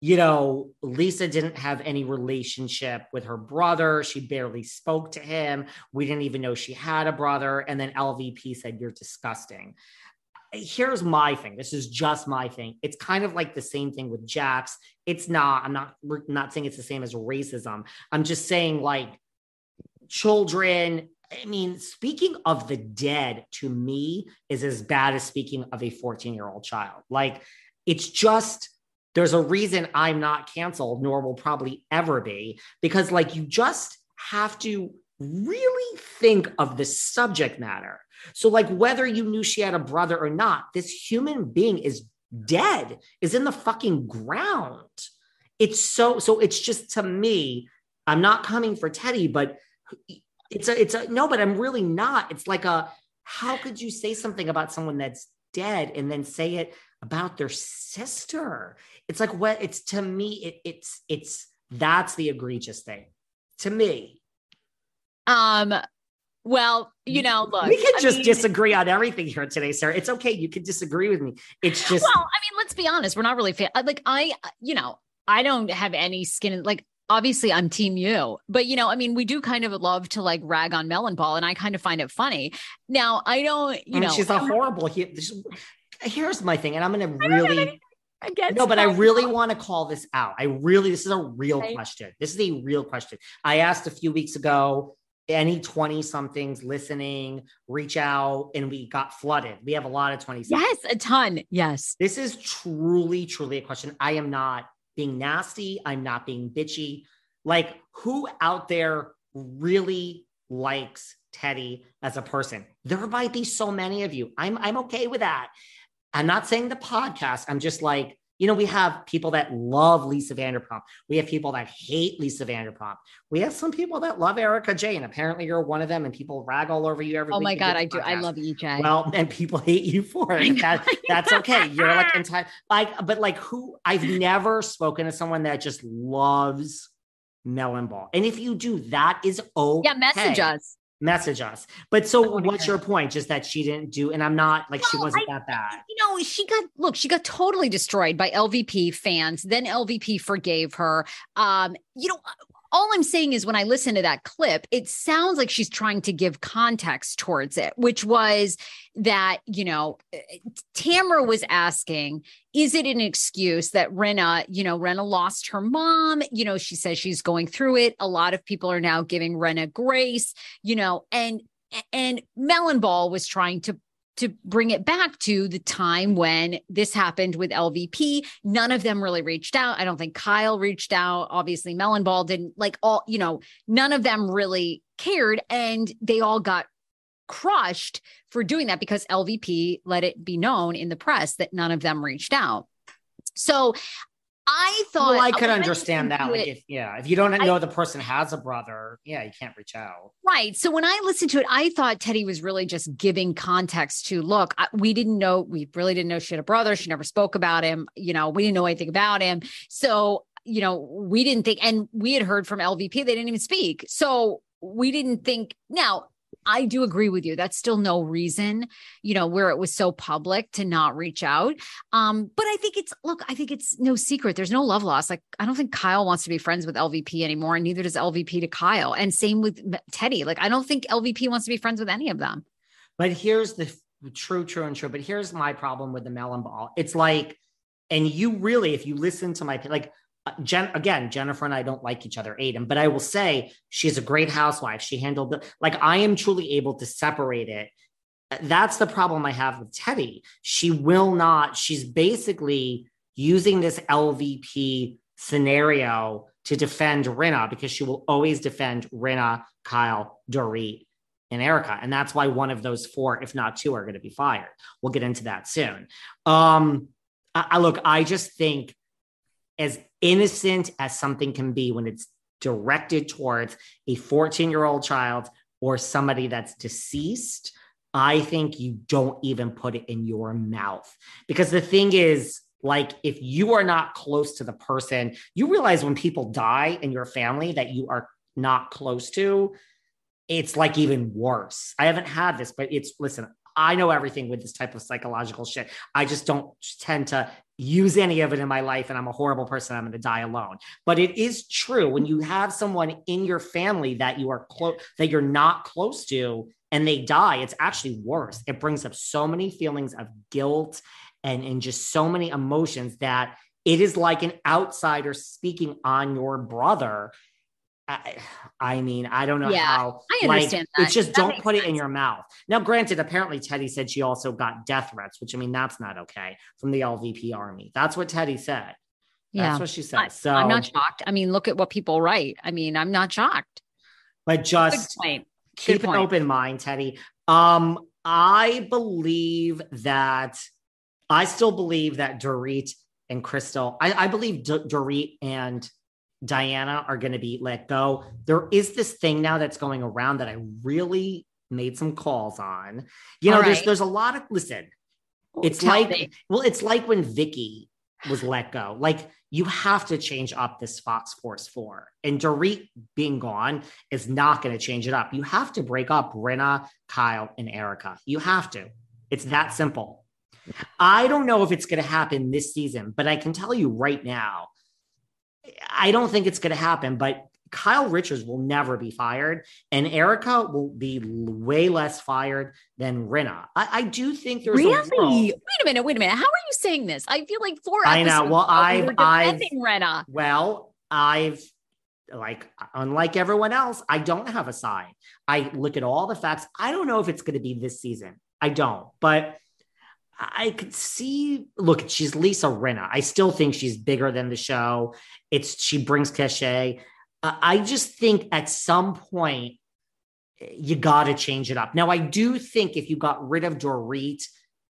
you know, Lisa didn't have any relationship with her brother. She barely spoke to him. We didn't even know she had a brother. And then LVP said, You're disgusting. Here's my thing. This is just my thing. It's kind of like the same thing with Jax. It's not, I'm not, not saying it's the same as racism. I'm just saying, like, children. I mean, speaking of the dead to me is as bad as speaking of a 14 year old child. Like, it's just, there's a reason I'm not canceled, nor will probably ever be, because like you just have to really think of the subject matter. So, like, whether you knew she had a brother or not, this human being is dead, is in the fucking ground. It's so, so it's just to me, I'm not coming for Teddi, but it's a, it's a, no, but I'm really not. It's like a, how could you say something about someone that's dead and then say it about their sister? It's like what it's to me, it, it's it's that's the egregious thing to me. Um, well, you know, look, we can I just mean, disagree on everything here today, Sarah. It's okay. You can disagree with me. It's just, well, I mean, let's be honest. We're not really fan. Like, I, you know, I don't have any skin in, like, obviously I'm team you, but you know, I mean, we do kind of love to like rag on Melon Ball and I kind of find it funny. Now, I don't, you mean, know, she's a horrible, here's my thing. And I'm going to really, I guess no, but I really want to call this out. I really, this is a real right. question. This is a real question. I asked a few weeks ago, any 20 somethings listening, reach out, and we got flooded. We have a lot of 20 Yes, a ton. Yes. This is truly, truly a question. I am not being nasty. I'm not being bitchy. Like, who out there really likes Teddi as a person? There might be so many of you. I'm I'm okay with that. I'm not saying the podcast. I'm just like, You know, we have people that love Lisa Vanderpump. We have people that hate Lisa Vanderpump. We have some people that love Erika Jayne. Apparently, you're one of them, and people rag all over you every Oh my God, I the do. I podcast. love EJ. Well, and people hate you for it. That, that's okay. You're like entire like, but like who I've never spoken to someone that just loves melon ball. And if you do, that is okay. yeah, message us. Message us. But so Oh, what's your point? Just that she didn't do, and I'm not like she wasn't I- that bad. You know, she got look, she got totally destroyed by LVP fans. Then LVP forgave her. Um, you know, all I'm saying is when I listen to that clip, it sounds like she's trying to give context towards it, which was that, you know, eh, Tamra was asking, is it an excuse that Rinna, you know, Rinna lost her mom? You know, she says she's going through it. A lot of people are now giving Rinna grace, you know, and and Melon Ball was trying to to bring it back to the time when this happened with LVP. None of them really reached out. I don't think Kyle reached out. Obviously, Melon Ball didn't like all, you know, none of them really cared. And they all got crushed for doing that because LVP let it be known in the press that none of them reached out. So I thought Well, I could understand listened that. Like, if yeah, if you don't I- know the person has a brother, yeah, you can't reach out. Right. So when I listened to it, I thought Teddi was really just giving context to look, I, we didn't know, we really didn't know she had a brother. She never spoke about him. You know, we didn't know anything about him. So, you know, we didn't think, and we had heard from LVP, they didn't even speak. So we didn't think. Now, I do agree with you. That's still no reason, you know, where it was so public to not reach out. Um, but I think it's look, I think it's no secret. There's no love loss. Like I don't think Kyle wants to be friends with LVP anymore, and neither does LVP to Kyle. And same with Teddi. Like I don't think LVP wants to be friends with any of them. But here's the true, true, and true. But here's my problem with the melon ball. It's like, and you really, if you listen to my like, Jen again, Jennifer and I don't like each other, Aydin. But I will say she's a great housewife. She handled the like. I am truly able to separate it. That's the problem I have with Teddi. She will not. She's basically using this LVP scenario to defend Rinna because she will always defend Rinna, Kyle, Dorit, and Erika. And that's why one of those four, if not two, are going to be fired. We'll get into that soon. Um, I, I look, I just think as innocent as something can be when it's directed towards a 14 year old child or somebody that's deceased, I think you don't even put it in your mouth. Because the thing is, like, if you are not close to the person, you realize when people die in your family that you are not close to, it's like even worse. I haven't had this, but it's listen, I know everything with this type of psychological shit. I just don't tend to use any of it in my life, and I'm a horrible person. I'm going to die alone. But it is true when you have someone in your family that you are close, that you're not close to, and they die, it's actually worse. It brings up so many feelings of guilt and, and just so many emotions that it is like an outsider speaking on your brother. I, I mean, I don't know Yeah, how. I like, understand that. It's just That don't put it in your mouth. Now, granted, apparently Teddi said she also got death threats, which I mean, that's not okay from the LVP army. That's what Teddi said. Yeah. That's what she said. I, so, I'm not shocked. I mean, look at what people write. I mean, I'm not shocked. but just keep an open mind, Teddi. Um, I believe that I still believe that Dorit and Crystal, I, I believe D- Dorit and Diana are going to be let go. There is this thing now that's going around that I really made some calls on. You know, All there's there's a lot of listen. It's Tell like me. well, it's like when Vicki was let go. Like you have to change up this Fox Force 4. And Dorit being gone is not going to change it up. You have to break up Rinna, Kyle, and Erika. You have to. It's that simple. I don't know if it's going to happen this season, but I can tell you right now, I don't think it's going to happen. But Kyle Richards will never be fired, and Erika will be way less fired than Rinna. I, I do think there's Really? a Wait a minute. Wait a minute. How are you saying this? I feel like four I know. Well, I've- were I've- defending Rinna. Well, I've like unlike everyone else, I don't have a side. I look at all the facts. I don't know if it's going to be this season. I don't, but I could see. Look, she's Lisa Rinna. I still think she's bigger than the show. It's she brings cachet. Uh, I just think at some point you got to change it up. Now, I do think if you got rid of Dorit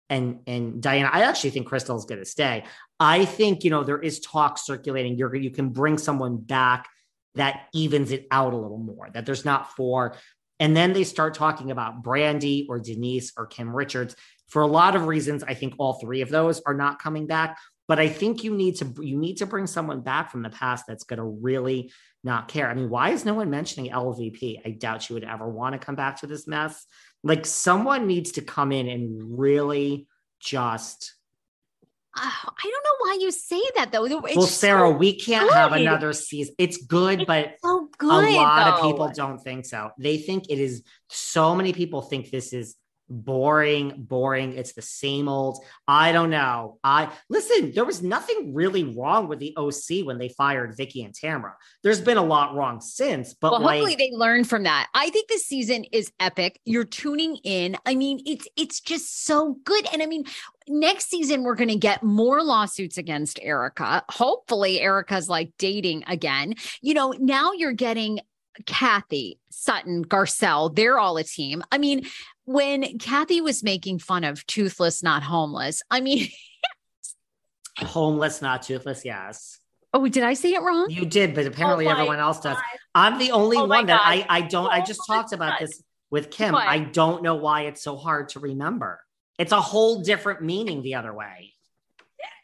and and Diana. I actually think Crystal's going to stay. I think you know there is talk circulating. You're you can bring someone back that evens it out a little more. That there's not four, and then they start talking about Brandi or Denise or Kim Richards for a lot of reasons. I think all three of those are not coming back. But I think you need to you need to bring someone back from the past that's going to really not care. I mean, why is no one mentioning LVP? I doubt she would ever want to come back to this mess. Like someone needs to come in and really just I don't know why you say that though. It's well, Sarah, so we can't good. have another season. It's good, it's but so good, a lot though. of people don't think so. They think it is. So many people think this is boring, boring. It's the same old. I don't know. I listen, there was nothing really wrong with the OC when they fired Vicki and Tamra. There's been a lot wrong since, but well, like, hopefully they learned from that. I think this season is epic. You're tuning in. I mean, it's it's just so good. And I mean, next season we're going to get more lawsuits against Erika. Hopefully Erika's like dating again. You know, now you're getting Kathy, Sutton, Garcelle, they're all a team. I mean, when Kathy was making fun of toothless, not homeless, I mean, homeless, not toothless, yes. Oh, did I say it wrong? You did, but apparently oh everyone else does. I'm the only oh one that I, I don't, oh I just talked about this with Kim. What? I don't know why it's so hard to remember. It's a whole different meaning the other way.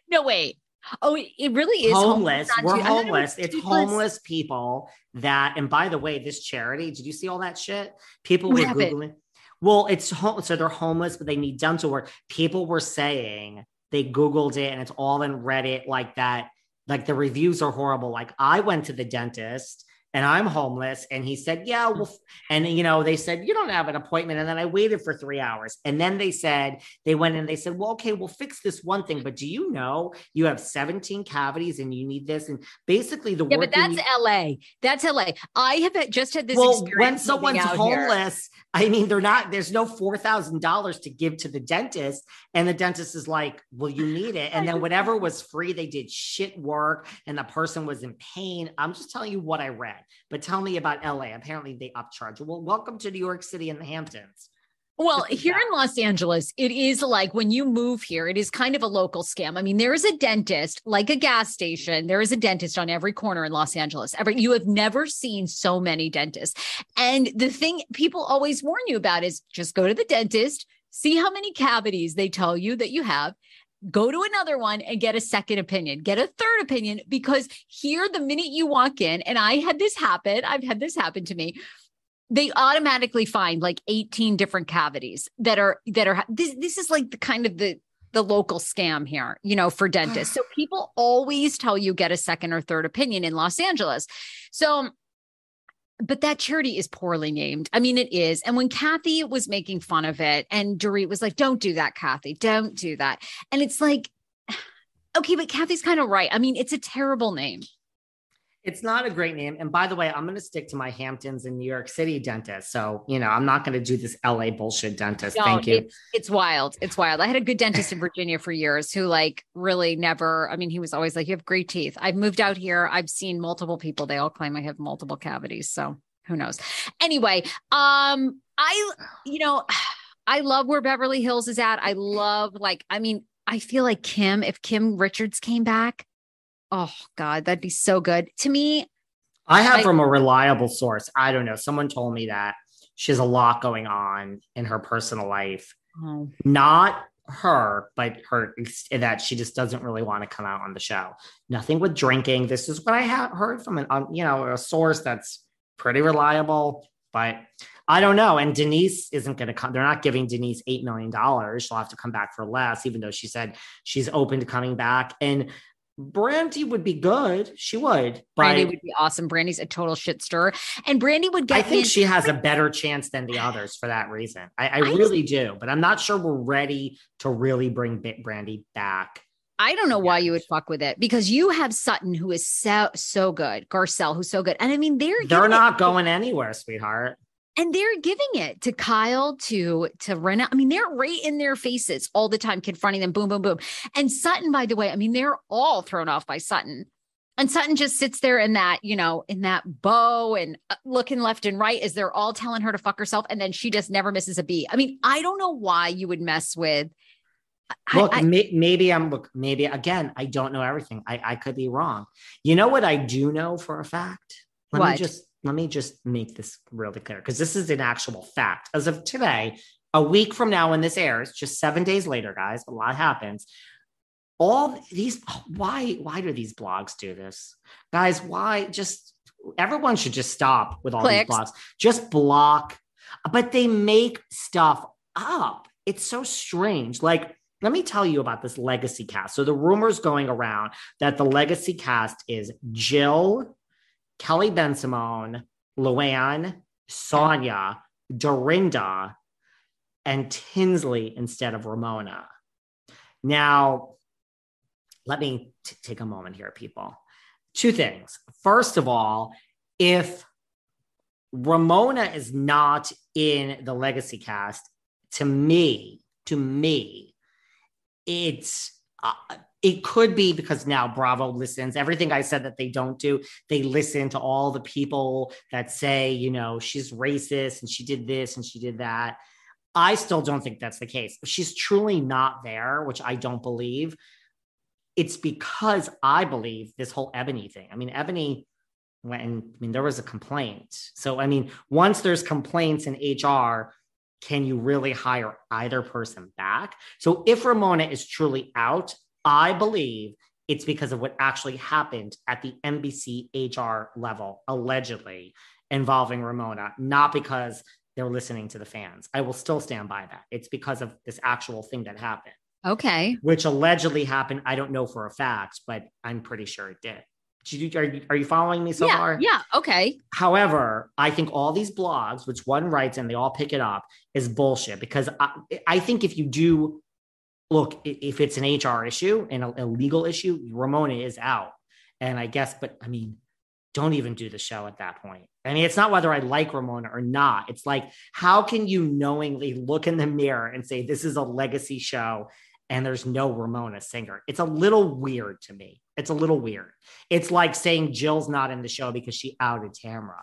No, wait. Oh, it really is homeless. homeless. We're homeless. It's homeless people that, and by the way, this charity, did you see all that shit? People were Googling. Well, it's home, so they're homeless, but they need dental work. People were saying they Googled it and it's all in Reddit like that. Like the reviews are horrible. Like I went to the dentist and I'm homeless. And he said, Yeah, hmm. well, and you know, they said, You don't have an appointment. And then I waited for three hours. And then they said, They went and they said, Well, okay, we'll fix this one thing. But do you know you have 17 cavities and you need this? And basically, the yeah, but that's you- LA. That's LA. I have just had this well, when someone's homeless, here. I mean, they're not, there's no $4,000 to give to the dentist. And the dentist is like, Well, you need it. And then whatever was free, they did shit work and the person was in pain. I'm just telling you what I read. But tell me about LA. Apparently they upcharge. Well, welcome to New York City and the Hamptons. Well, here in Los Angeles, it is like when you move here, it is kind of a local scam. I mean, there is a dentist, like a gas station. There is a dentist on every corner in Los Angeles. Every you have never seen so many dentists. And the thing people always warn you about is just go to the dentist, see how many cavities they tell you that you have, go to another one and get a second opinion, get a third opinion, because here, the minute you walk in, and I had this happen, I've had this happen to me. They automatically find like 18 different cavities that are that are this this is like the kind of the the local scam here, you know, for dentists. So people always tell you get a second or third opinion in Los Angeles. So but that charity is poorly named. I mean, it is. And when Kathy was making fun of it, and Dorit was like, don't do that, Kathy, don't do that. And it's like, okay, but Kathy's kind of right. I mean, it's a terrible name. It's not a great name. And by the way, I'm going to stick to my Hamptons and New York City dentist. So, you know, I'm not going to do this LA bullshit dentist. No, Thank you. It's, it's, wild. It's wild. I had a good dentist in Virginia for years who, like, really never, I mean, he was always like, you have great teeth. I've moved out here. I've seen multiple people. They all claim I have multiple cavities. So who knows? Anyway, um, I, you know, I love where Beverly Hills is at. I love, like, I mean, I feel like Kim, if Kim Richards came back, Oh God, that'd be so good. To me, I have from a reliable source. I don't know. Someone told me that she has a lot going on in her personal life. Oh. Not her, but her that she just doesn't really want to come out on the show. Nothing with drinking. This is what I have heard from an um, you know a source that's pretty reliable. But I don't know. And Denise isn't going to come. They're not giving Denise $8 million. She'll have to come back for less, even though she said she's open to coming back. And Brandi would be good. She would. Brandi would be awesome. Brandi's a total shit stirrer. And Brandi would get. I think she has a better chance than the others for that reason. I, I, I really do. But I'm not sure we're ready to really bring Brandi back. I don't know why you would fuck with it because you have Sutton who is so so good, Garcelle who's so good, and I mean they're they're not going anywhere, sweetheart and they're giving it to Kyle to to Rinna. I mean, they're right in their faces all the time, confronting them. Boom, boom, boom. And Sutton, by the way, I mean, they're all thrown off by Sutton. And Sutton just sits there in that, you know, in that bow and uh, looking left and right as they're all telling her to fuck herself. And then she just never misses a beat. I mean, I don't know why you would mess with Look, I, may, maybe I'm look, maybe again, I don't know everything. I, I could be wrong. You know what I do know for a fact? Let What? me just let me just make this really clear because this is an actual fact. As of today, a week from now when this airs, just seven days later, guys, a lot happens. All these why why do these blogs do this? Guys, why just everyone should just stop with all Clicks. these blogs. Just block, but they make stuff up. It's so strange. Like, let me tell you about this legacy cast. So the rumors going around that the legacy cast is Jill, Kelly Bensimon, Luann, Sonja, Dorinda, and Tinsley instead of Ramona. Now, let me t- take a moment here, people. Two things. First of all, if Ramona is not in the legacy cast, to me, to me, it's uh, it could be because now Bravo listens. Everything I said that they don't do, they listen to all the people that say, you know, she's racist and she did this and she did that. I still don't think that's the case. She's truly not there, which I don't believe, it's because I believe this whole Eboni thing. I mean, Eboni when I mean there was a complaint. So I mean, once there's complaints in HR, can you really hire either person back? So if Ramona is truly out, I believe it's because of what actually happened at the NBC HR level, allegedly involving Ramona, not because they're listening to the fans. I will still stand by that. It's because of this actual thing that happened, okay. which allegedly happened. I don't know for a fact, but I'm pretty sure it did. Did Are you, are you following me so yeah. far? Yeah. Okay. However, I think all these blogs, which one writes and they all pick it up, is bullshit because I, I think if you do look, if it's an HR issue and a, legal issue, Ramona is out. And I guess, but I mean, don't even do the show at that point. I mean, it's not whether I like Ramona or not. It's like, how can you knowingly look in the mirror and say, this is a legacy show and there's no Ramona Singer? It's a little weird to me. It's a little weird. It's like saying Jill's not in the show because she outed Tamra.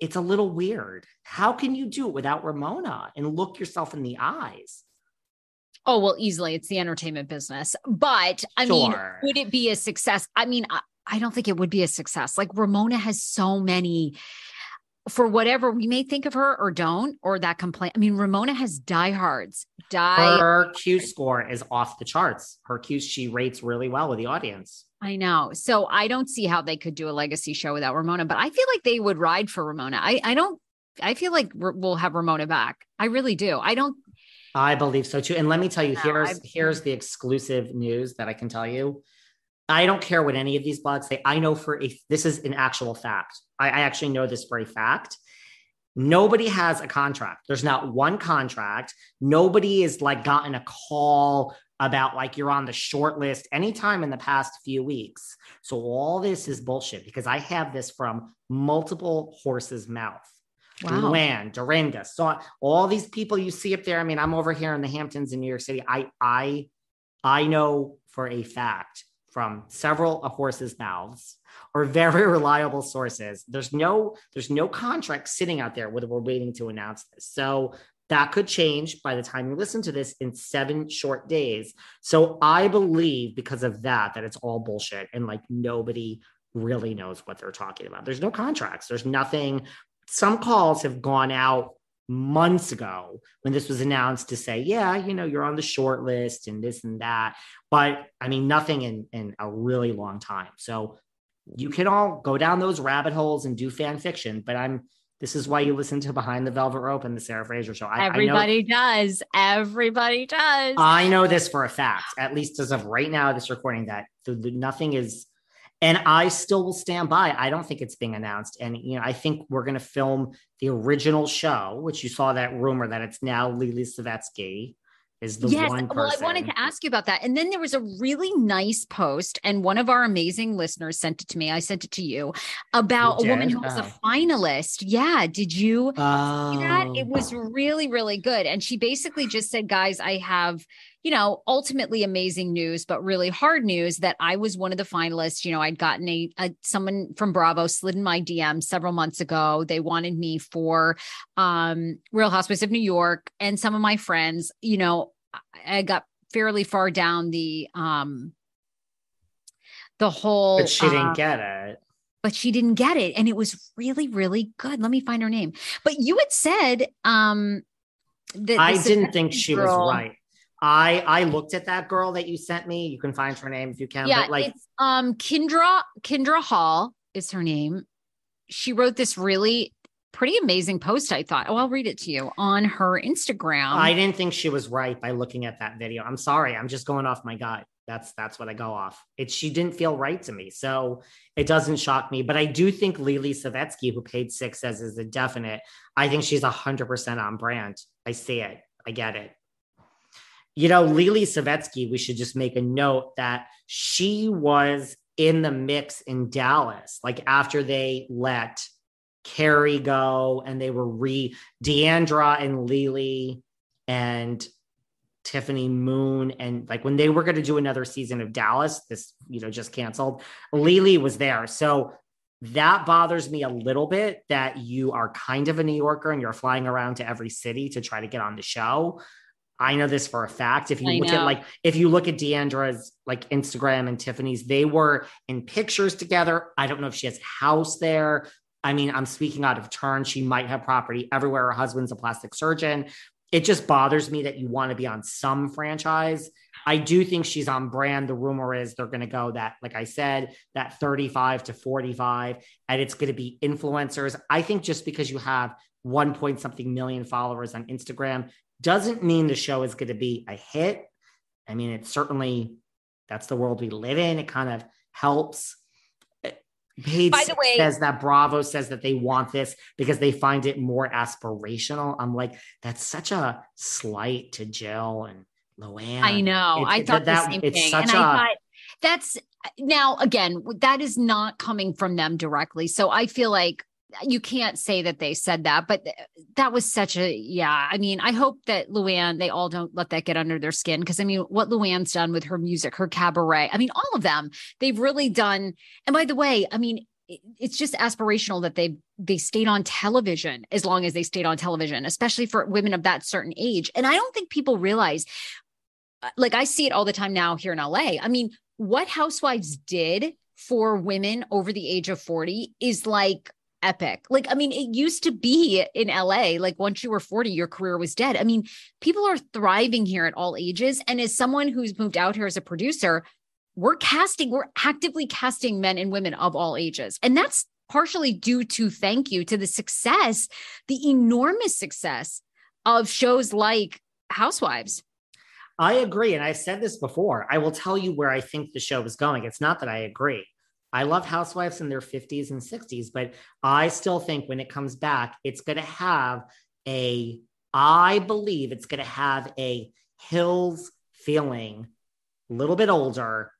It's a little weird. How can you do it without Ramona and look yourself in the eyes? Oh, well, easily. It's the entertainment business. But I mean, would it be a success? I mean, I, I don't think it would be a success. Like Ramona has so many, for whatever we may think of her or don't, or that complaint. I mean, Ramona has diehards. Die. Her Q score is off the charts. Her Q, she rates really well with the audience. I know. So I don't see how they could do a legacy show without Ramona, but I feel like they would ride for Ramona. I, I don't, I feel like we'll have Ramona back. I really do. I don't, I believe so too. And let me tell you, No, here's I've- here's the exclusive news that I can tell you. I don't care what any of these blogs say. I know for a this is an actual fact. I, I actually know this for a fact. Nobody has a contract. There's not one contract. Nobody is like gotten a call about like you're on the short list anytime in the past few weeks. So all this is bullshit because I have this from multiple horses' mouth. Wow. Luann, so all these people you see up there. I mean, I'm over here in the Hamptons in New York City. I I I know for a fact from several of horses' mouths or very reliable sources. There's no there's no contract sitting out there where we're waiting to announce this. So that could change by the time you listen to this in seven short days. So I believe because of that that it's all bullshit and like nobody really knows what they're talking about. There's no contracts. There's nothing some calls have gone out months ago when this was announced to say, yeah, you know, you're on the short list and this and that. But I mean, nothing in, in a really long time. So you can all go down those rabbit holes and do fan fiction. But I'm, this is why you listen to Behind the Velvet Rope and the Sarah Fraser Show. I, Everybody does. Everybody does. I know, I know this for a fact, at least as of right now, this recording that the, the- nothing is and I still will stand by. I don't think it's being announced. And, you know, I think we're going to film the original show, which you saw that rumor that it's now Lizzy Savetsky is the yes. one person. Well, I wanted to ask you about that. And then there was a really nice post, and one of our amazing listeners sent it to me. I sent it to you about You a woman who was a Oh. finalist. Yeah. Did you see that? Oh. It was really, really good. And she basically just said, guys, I have, you know, ultimately amazing news, but really hard news that I was one of the finalists. You know, I'd gotten a, a someone from Bravo slid in my DM several months ago. They wanted me for um Real Housewives of New York and some of my friends, you know, I- got fairly far down the um the whole But she didn't uh, get it. but she didn't get it and it was really really good let me find her name but you had said um that I didn't think she girl- was right. I I looked at that girl that you sent me. You can find her name if you can. yeah but like it's um kendra kendra hall is her name she wrote this really pretty amazing post i thought oh i'll read it to you on her instagram I didn't think she was right by looking at that video. I'm sorry. I'm just going off my gut. That's that's what I go off. It she didn't feel right to me. So it doesn't shock me. But I do think Lizzy Savetsky, who Page Six says is a definite. I think she's hundred percent on brand. I see it. I get it. You know, Lizzy Savetsky, we should just make a note that she was in the mix in Dallas, like after they let Cary go and they were re D'Andra and Lizzy and Tiffany Moon and like when they were going to do another season of Dallas, this you know just canceled. Lizzy was there, so that bothers me a little bit that you are kind of a New Yorker and you're flying around to every city to try to get on the show. I know this for a fact. If you I look know. at like if you look at D'Andra's like Instagram and Tiffany's, they were in pictures together. I don't know if she has a house there. I mean, I'm speaking out of turn. She might have property everywhere. Her husband's a plastic surgeon. It just bothers me that you want to be on some franchise. I do think she's on brand. The rumor is they're going to go that, like I said, that 35 to 45, and it's going to be influencers. I think just because you have one point something million followers on Instagram doesn't mean the show is going to be a hit. I mean, it's certainly that's the world we live in. It kind of helps. Uh, Paige By the way- says that Bravo says that they want this because they find it more aspirational. I'm like, that's such a slight to Jill and Luann. I know. It's- I it- thought that- the same it's thing. such And a- I thought that's now again, that is not coming from them directly. So I feel like you can't say that they said that, but th- that was such a yeah. I mean, I hope that Luann, they all don't let that get under their skin. Cause I mean, what Luann's done with her music, her cabaret, I mean, all of them, they've really done. And by the way, I mean, it- it's just aspirational that they they stayed on television as long as they stayed on television, especially for women of that certain age. And I don't think people realize uh, like I see it all the time now here in LA. I mean, what Housewives did for women over the age of 40 is like epic. Like, I mean, it used to be in LA, like once you were 40, your career was dead. I mean, people are thriving here at all ages. And as someone who's moved out here as a producer, we're casting, we're actively casting men and women of all ages. And that's partially due to thank you to the success, the enormous success of shows like Housewives. I agree. And I've said this before. I will tell you where I think the show is going. It's not that I agree. I love housewives in their 50s and 60s, but I still think when it comes back, it's going to have a, I believe it's going to have a Hills feeling, a little bit older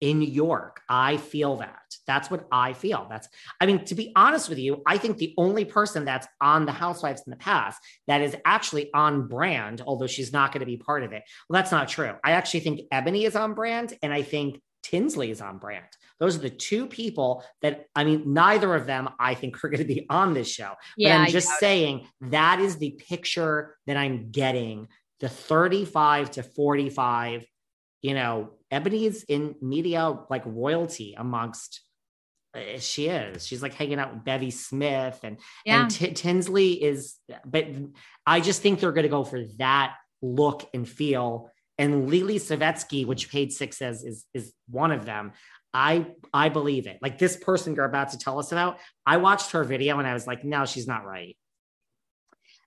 in New York. I feel that. That's what I feel. That's, I mean, to be honest with you, I think the only person that's on the Housewives in the past that is actually on brand, although she's not going to be part of it. Well, that's not true. I actually think Eboni is on brand, and I think Tinsley is on brand. Those are the two people that, I mean, neither of them I think are going to be on this show. but I'm just it. saying that is the picture that I'm getting the 35 to 45. You know, Eboni is in media like royalty amongst. uh, She is. She's like hanging out with Bevy Smith and Yeah. and T- Tinsley is, but I just think they're going to go for that look and feel. And Lizzy Savetsky, which Page Six says is is one of them. I I believe it. Like this person you're about to tell us about, I watched her video and I was like, no, she's not right.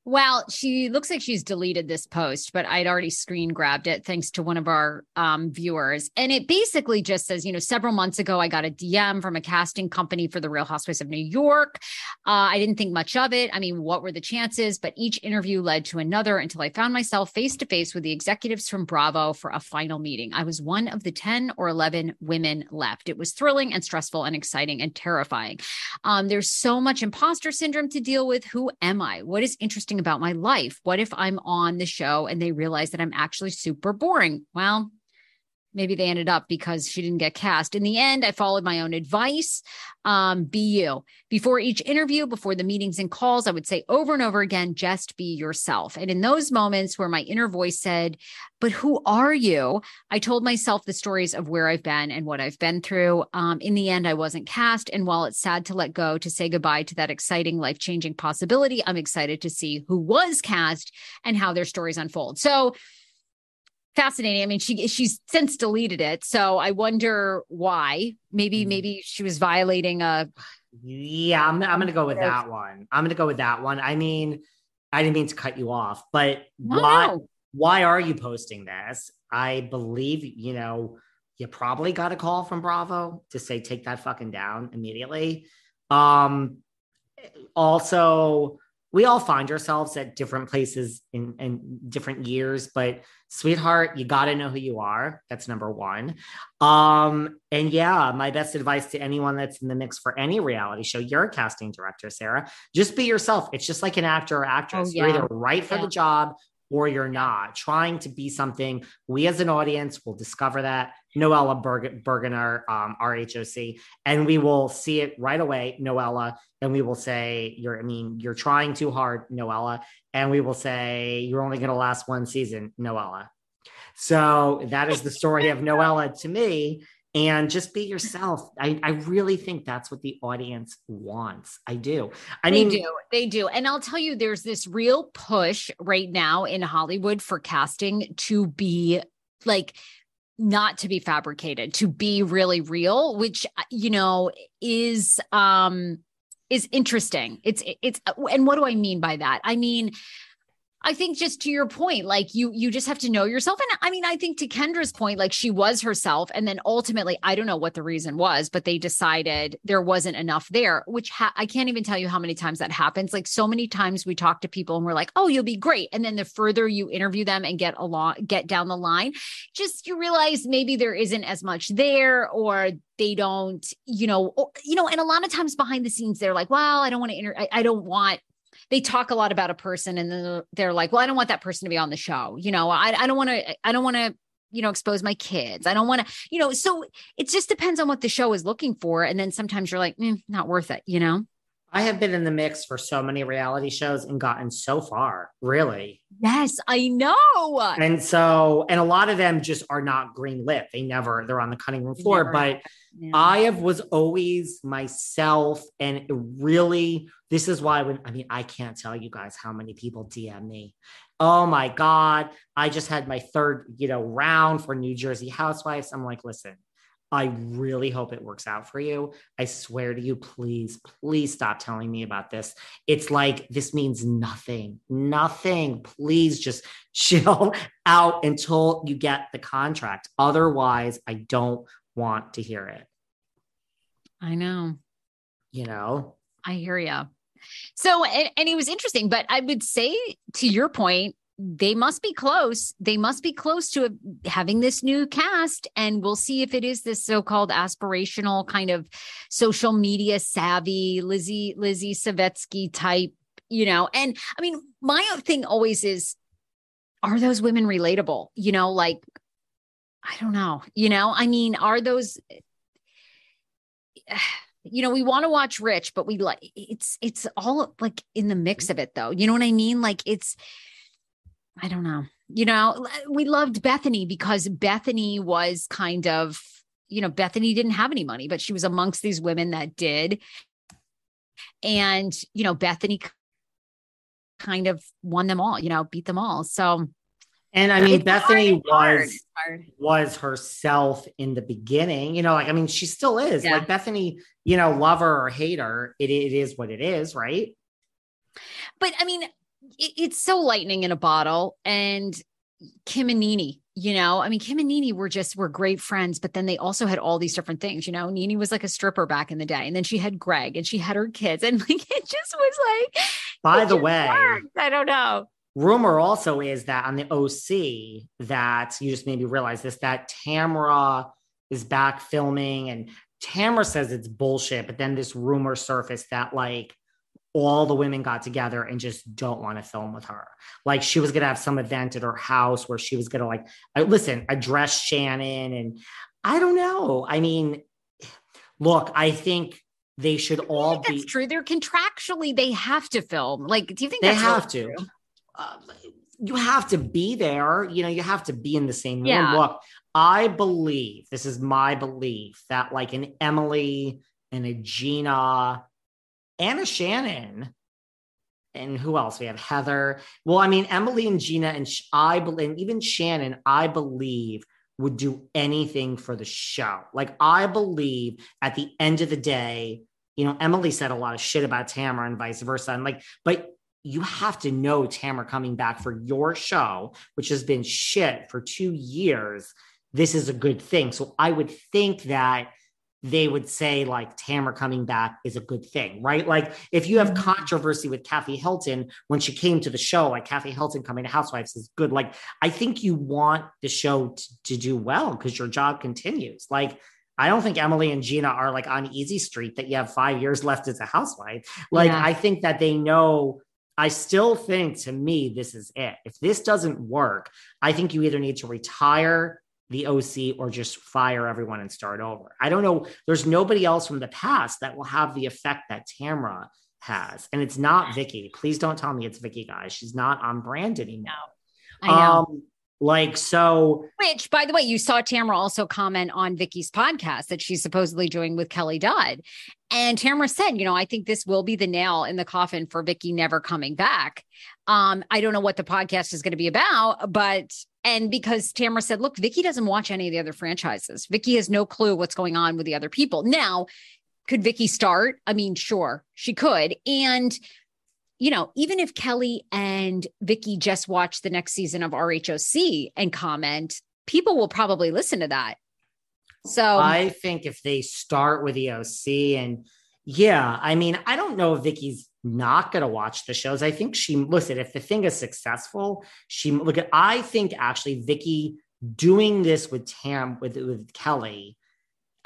Well, she looks like she's deleted this post, but I'd already screen grabbed it thanks to one of our um, viewers. And it basically just says, you know, several months ago, I got a DM from a casting company for The Real Housewives of New York. Uh, I didn't think much of it. I mean, what were the chances? But each interview led to another until I found myself face to face with the executives from Bravo for a final meeting. I was one of the 10 or 11 women left. It was thrilling and stressful and exciting and terrifying. Um, there's so much imposter syndrome to deal with. Who am I? What is interesting about my life? What if I'm on the show and they realize that I'm actually super boring? Well, maybe they ended up because she didn't get cast. In the end, I followed my own advice. Um, be you. Before each interview, before the meetings and calls, I would say over and over again, just be yourself. And in those moments where my inner voice said, But who are you? I told myself the stories of where I've been and what I've been through. Um, in the end, I wasn't cast. And while it's sad to let go, to say goodbye to that exciting, life changing possibility, I'm excited to see who was cast and how their stories unfold. So, fascinating. I mean, she she's since deleted it, so I wonder why. Maybe mm. maybe she was violating a. Yeah, I'm I'm gonna go with that one. I'm gonna go with that one. I mean, I didn't mean to cut you off, but no, why no. why are you posting this? I believe you know you probably got a call from Bravo to say take that fucking down immediately. Um, also we all find ourselves at different places in, in different years, but sweetheart, you got to know who you are. That's number one. Um, and yeah, my best advice to anyone that's in the mix for any reality show, you're a casting director, Sarah. Just be yourself. It's just like an actor or actress. Oh, yeah. You're either right for yeah. the job or you're not trying to be something. We as an audience will discover that. Noella Berg- Bergener, um, RHOC, and we will see it right away, Noella, and we will say, "You're, I mean, you're trying too hard, Noella," and we will say, "You're only going to last one season, Noella." So that is the story of Noella to me. And just be yourself. I, I really think that's what the audience wants. I do. I they mean, do. They do. And I'll tell you, there's this real push right now in Hollywood for casting to be like not to be fabricated to be really real which uh, you know is um is interesting it's it's and what do i mean by that i mean I think just to your point, like you you just have to know yourself. And I mean, I think to Kendra's point, like she was herself, and then ultimately, I don't know what the reason was, but they decided there wasn't enough there. Which ha- I can't even tell you how many times that happens. Like so many times we talk to people and we're like, "Oh, you'll be great," and then the further you interview them and get along, get down the line, just you realize maybe there isn't as much there, or they don't, you know, or, you know. And a lot of times behind the scenes, they're like, "Well, I don't want to inter- I, I don't want." They talk a lot about a person and then they're like, well, I don't want that person to be on the show. You know, I, I don't want to, I don't want to, you know, expose my kids. I don't want to, you know, so it just depends on what the show is looking for. And then sometimes you're like, mm, not worth it, you know? I have been in the mix for so many reality shows and gotten so far, really. Yes, I know. And so, and a lot of them just are not green lit. They never, they're on the cutting room floor. Never. But yeah. I have was always myself. And really, this is why when I mean, I can't tell you guys how many people DM me. Oh my God. I just had my third, you know, round for New Jersey Housewives. I'm like, listen, I really hope it works out for you. I swear to you, please, please stop telling me about this. It's like this means nothing, nothing. Please just chill out until you get the contract. Otherwise, I don't want to hear it. I know. You know, I hear you. So, and, and it was interesting, but I would say to your point, they must be close. They must be close to having this new cast. And we'll see if it is this so-called aspirational kind of social media savvy Lizzy, Lizzy Savetsky type, you know. And I mean, my thing always is, are those women relatable? You know, like, I don't know, you know, I mean, are those you know, we want to watch Rich, but we like it's it's all like in the mix of it though. You know what I mean? Like it's I don't know. You know, we loved Bethany because Bethany was kind of, you know, Bethany didn't have any money, but she was amongst these women that did. And, you know, Bethany kind of won them all, you know, beat them all. So, and I mean, Bethany hard. was was herself in the beginning. You know, like I mean, she still is. Yeah. Like Bethany, you know, love her or hate her, it, it is what it is, right? But I mean, it, it's so lightning in a bottle. And Kim and NeNe, you know, I mean, Kim and NeNe were just were great friends, but then they also had all these different things. You know, NeNe was like a stripper back in the day, and then she had Greg, and she had her kids, and like it just was like. By the way, worked. I don't know. Rumor also is that on the OC that you just made me realize this that Tamra is back filming, and Tamra says it's bullshit, but then this rumor surfaced that like all the women got together and just don't want to film with her. Like she was gonna have some event at her house where she was gonna like listen, address Shannon, and I don't know. I mean, look, I think they should all that's be true. They're contractually they have to film. Like, do you think they have really to. Uh, you have to be there. You know, you have to be in the same room. Yeah. Look, I believe this is my belief that like an Emily and a Gina and a Shannon. And who else? We have Heather. Well, I mean, Emily and Gina, and I believe, and even Shannon, I believe would do anything for the show. Like, I believe at the end of the day, you know, Emily said a lot of shit about Tamra and vice versa. And like, but you have to know Tamra coming back for your show, which has been shit for two years. This is a good thing. So I would think that they would say like Tamra coming back is a good thing, right? Like if you have mm-hmm. controversy with Kathy Hilton when she came to the show, like Kathy Hilton coming to Housewives is good. Like I think you want the show to, to do well because your job continues. Like I don't think Emily and Gina are like on easy street that you have five years left as a housewife. Like Yeah. I think that they know. I still think to me this is it. If this doesn't work, I think you either need to retire the OC or just fire everyone and start over. I don't know. There's nobody else from the past that will have the effect that Tamra has. And it's not Vicki. Please don't tell me it's Vicki, guys. She's not on brand anymore. I know. Um, like, so Which, by the way, you saw Tamra also comment on Vicki's podcast that she's supposedly doing with Kelly Dodd. And Tamra said, you know, I think this will be the nail in the coffin for Vicki never coming back. Um, I don't know what the podcast is going to be about, but and because Tamra said, look, Vicki doesn't watch any of the other franchises. Vicki has no clue what's going on with the other people. Now, could Vicki start? I mean, sure, she could. And you know, even if Kelly and Vicki just watch the next season of RHOC and comment, people will probably listen to that. So I think if they start with the OC and yeah, I mean, I don't know if Vicki's not going to watch the shows. I think she listen, if the thing is successful, she look at I think actually Vicki doing this with Tam with with Kelly,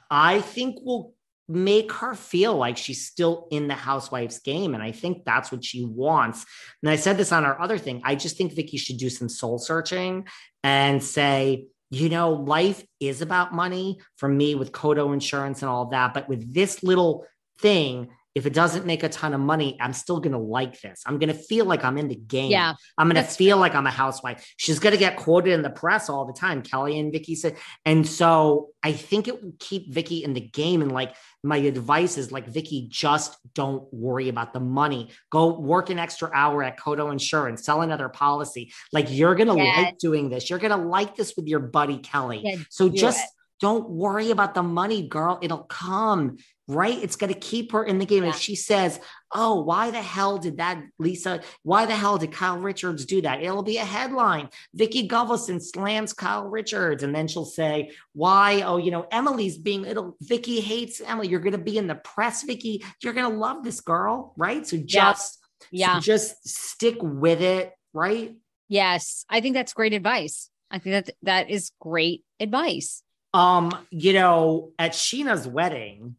I think will make her feel like she's still in the housewife's game and I think that's what she wants. And I said this on our other thing. I just think Vicki should do some soul searching and say, you know, life is about money for me with Coto insurance and all that. But with this little thing, if it doesn't make a ton of money, I'm still going to like this. I'm going to feel like I'm in the game. Yeah, I'm going to feel like I'm a housewife. She's going to get quoted in the press all the time. Kelly and Vicki said. And so I think it will keep Vicki in the game. And like my advice is like, Vicki, just don't worry about the money. Go work an extra hour at Coto Insurance, sell another policy. Like you're going to Yes. like doing this. You're going to like this with your buddy Kelly. Yeah, so just it. Don't worry about the money, girl. It'll come, right? It's going to keep her in the game. Yeah. If she says, Oh, why the hell did that, Lisa? Why the hell did Kyle Richards do that? It'll be a headline. Vicki Gunvalson slams Kyle Richards. And then she'll say, Why? Oh, you know, Emily's being, it'll, Vicki hates Emily. You're going to be in the press, Vicki. You're going to love this girl, right? So Yeah. just, so yeah, just stick with it, right? yes, I think that's great advice. I think that that is great advice. Um, you know, at Scheana's wedding,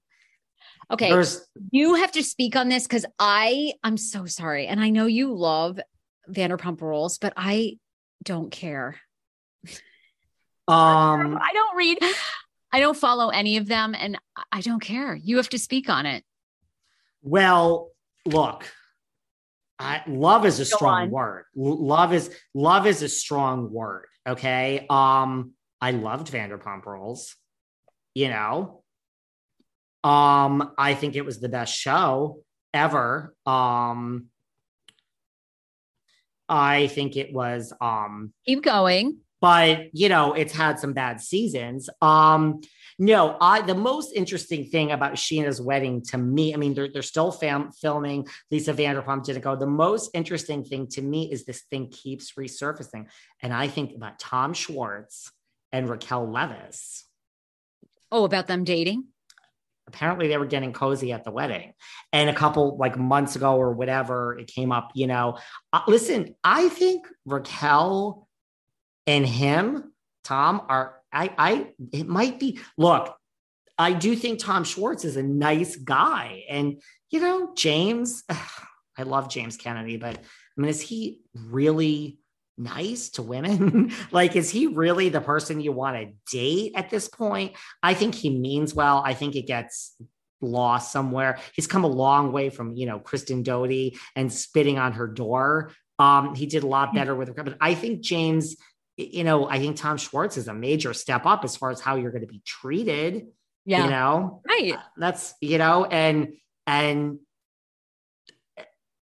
Okay, there's you have to speak on this because I I'm so sorry, and I know you love Vanderpump Rules, but I don't care. um I don't read. I don't follow any of them, and I don't care. You have to speak on it. Well, look, I, love is a Go strong on. word. L- love is love is a strong word. Okay. Um, I loved Vanderpump Rules. You know, um, I think it was the best show ever. Um, I think it was. Um, Keep going. but you know it's had some bad seasons um no i the most interesting thing about Scheana's wedding to me i mean they're, they're still fam- filming lisa vanderpump didn't go the most interesting thing to me is this thing keeps resurfacing and i think about tom schwartz and raquel Leviss. Oh, about them dating. apparently they were getting cozy at the wedding. And a couple like months ago or whatever it came up you know. Uh, listen i think raquel and him tom are i i it might be look i do think tom schwartz is a nice guy. And you know james I love James Kennedy, but I mean, is he really nice to women? like, is he really the person you want to date at this point? I think he means well. I think it gets lost somewhere. He's come a long way from, you know, Kristen Doute and spitting on her door. Um, he did a lot better with her. But I think James, you know, I think Tom Schwartz is a major step up as far as how you're going to be treated. Yeah. You know, Right. that's, you know, and, and,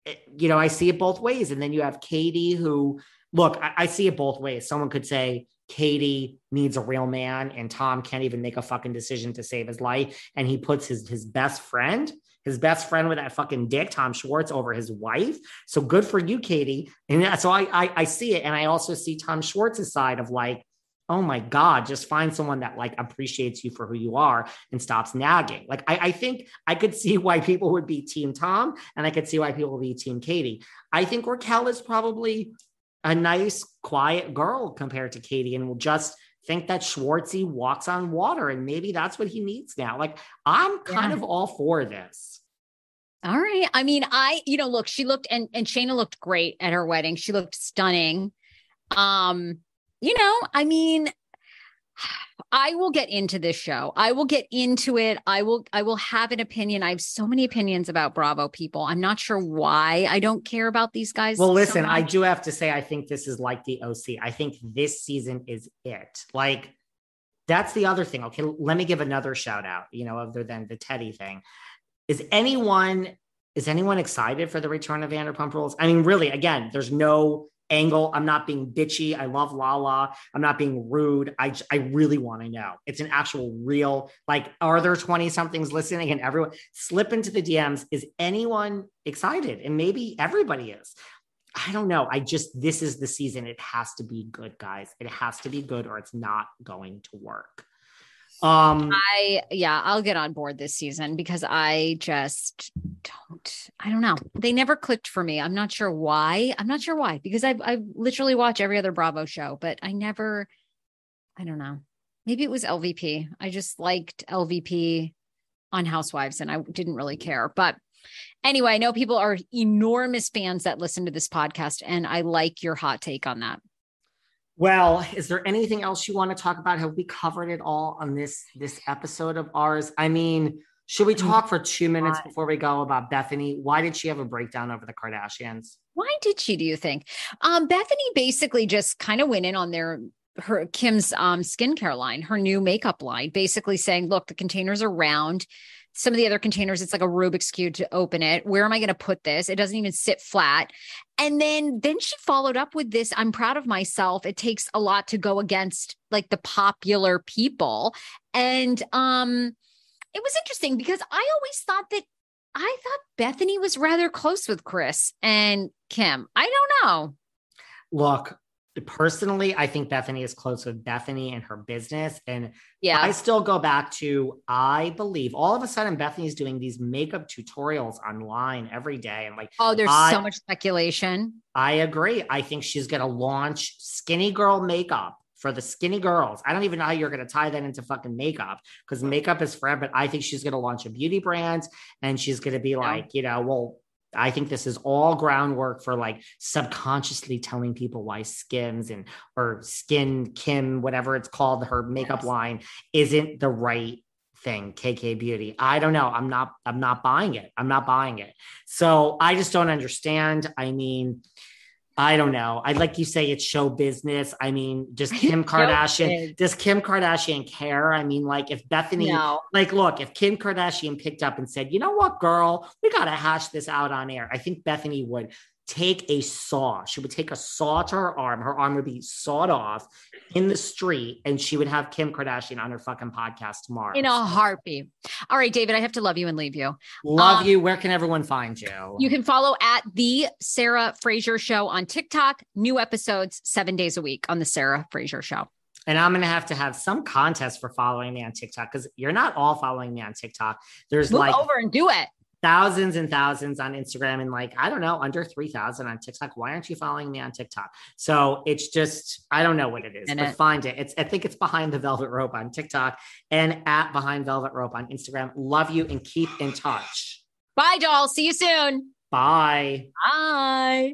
eh, you know, I see it both ways. And then you have Katie, who, look, I, I see it both ways. Someone could say, Katie needs a real man, and Tom can't even make a fucking decision to save his life. And he puts his his best friend, his best friend with that fucking dick, Tom Schwartz, over his wife. So good for you, Katie. And so I I, I see it, and I also see Tom Schwartz's side of like, oh my god, just find someone that like appreciates you for who you are and stops nagging. Like I, I think I could see why people would be Team Tom, and I could see why people would be Team Katie. I think Raquel is probably a nice, quiet girl compared to Katie, and will just think that Schwartzy walks on water, and maybe that's what he needs now. Like I'm kind Yeah. of all for this. All right. I mean, I, you know, look, she looked and and Scheana looked great at her wedding. She looked stunning. Um, you know, I mean, I will get into this show. I will get into it. I will I will have an opinion. I have so many opinions about Bravo people. I'm not sure why I don't care about these guys. Well, so listen, I do have to say, I think this is like the OC. I think this season is it. Like, that's the other thing. Okay, let me give another shout out, you know, other than the Teddi thing. Is anyone is anyone excited for the return of Vanderpump Rules? I mean, really, again, there's no angle. I'm not being bitchy. I love Lala. I'm not being rude. I, I really want to know. It's an actual real like. Are there 20 somethings listening? And everyone slip into the DMs. Is anyone excited? And maybe everybody is. I don't know. I just this is the season. It has to be good, guys. It has to be good, or it's not going to work. Um, I yeah, I'll get on board this season because I just don't I don't know. They never clicked for me. I'm not sure why. I'm not sure why because I've I literally watch every other Bravo show, but I never I don't know. Maybe it was LVP. I just liked LVP on Housewives and I didn't really care. But anyway, I know people are enormous fans that listen to this podcast and I like your hot take on that. Well, is there anything else you want to talk about? Have we covered it all on this this episode of ours? I mean, should we talk for two minutes before we go about Bethany? Why did she have a breakdown over the Kardashians? Why did she, do you think? Um, Bethany basically just kind of went in on their her Kim's um skincare line, her new makeup line, basically saying, look, the containers are round. Some of the other containers, it's like a Rubik's cube to open it. Where am I going to put this? It doesn't even sit flat. And then then she followed up with this. I'm proud of myself. It takes a lot to go against like the popular people. And um it was interesting because I always thought that I thought Bethany was rather close with Kris and Kim. I don't know. Look, personally, I think Bethany is close with Bethany and her business. And Yeah. I still go back to I believe all of a sudden Bethany's doing these makeup tutorials online every day. And like oh, there's I- so much speculation. I agree. I think she's going to launch skinny girl makeup for the skinny girls. I don't even know how you're going to tie that into fucking makeup because makeup is forever. But I think she's going to launch a beauty brand and she's going to be like, you know, well, I think this is all groundwork for like subconsciously telling people why Skims and or Skin Kim, whatever it's called, her makeup Yes. line isn't the right thing. KK Beauty. I don't know. I'm not. I'm not buying it. I'm not buying it. So I just don't understand. I mean, I don't know. I like you say it's show business. I mean, does Kim Kardashian does Kim Kardashian care? I mean, like if Bethany No. like look, if Kim Kardashian picked up and said, "You know what, girl, we got to hash this out on air." I think Bethany would take a saw. She would take a saw to her arm. Her arm would be sawed off in the street and she would have Kim Kardashian on her fucking podcast tomorrow. In a heartbeat. All right, David, I have to love you and leave you. Love um, you. Where can everyone find you? You can follow at the Sarah Fraser Show on TikTok. New episodes seven days a week on the Sarah Fraser Show. And I'm going to have to have some contest for following me on TikTok because you're not all following me on TikTok. There's Move like over and do it. Thousands and thousands on Instagram and like, I don't know, under 3,000 on TikTok. Why aren't you following me on TikTok? So it's just, I don't know what it is, And but it- find it. It's, I think it's behind the velvet rope on TikTok and at behind velvet rope on Instagram. Love you and keep in touch. Bye, doll. See you soon. Bye. Bye.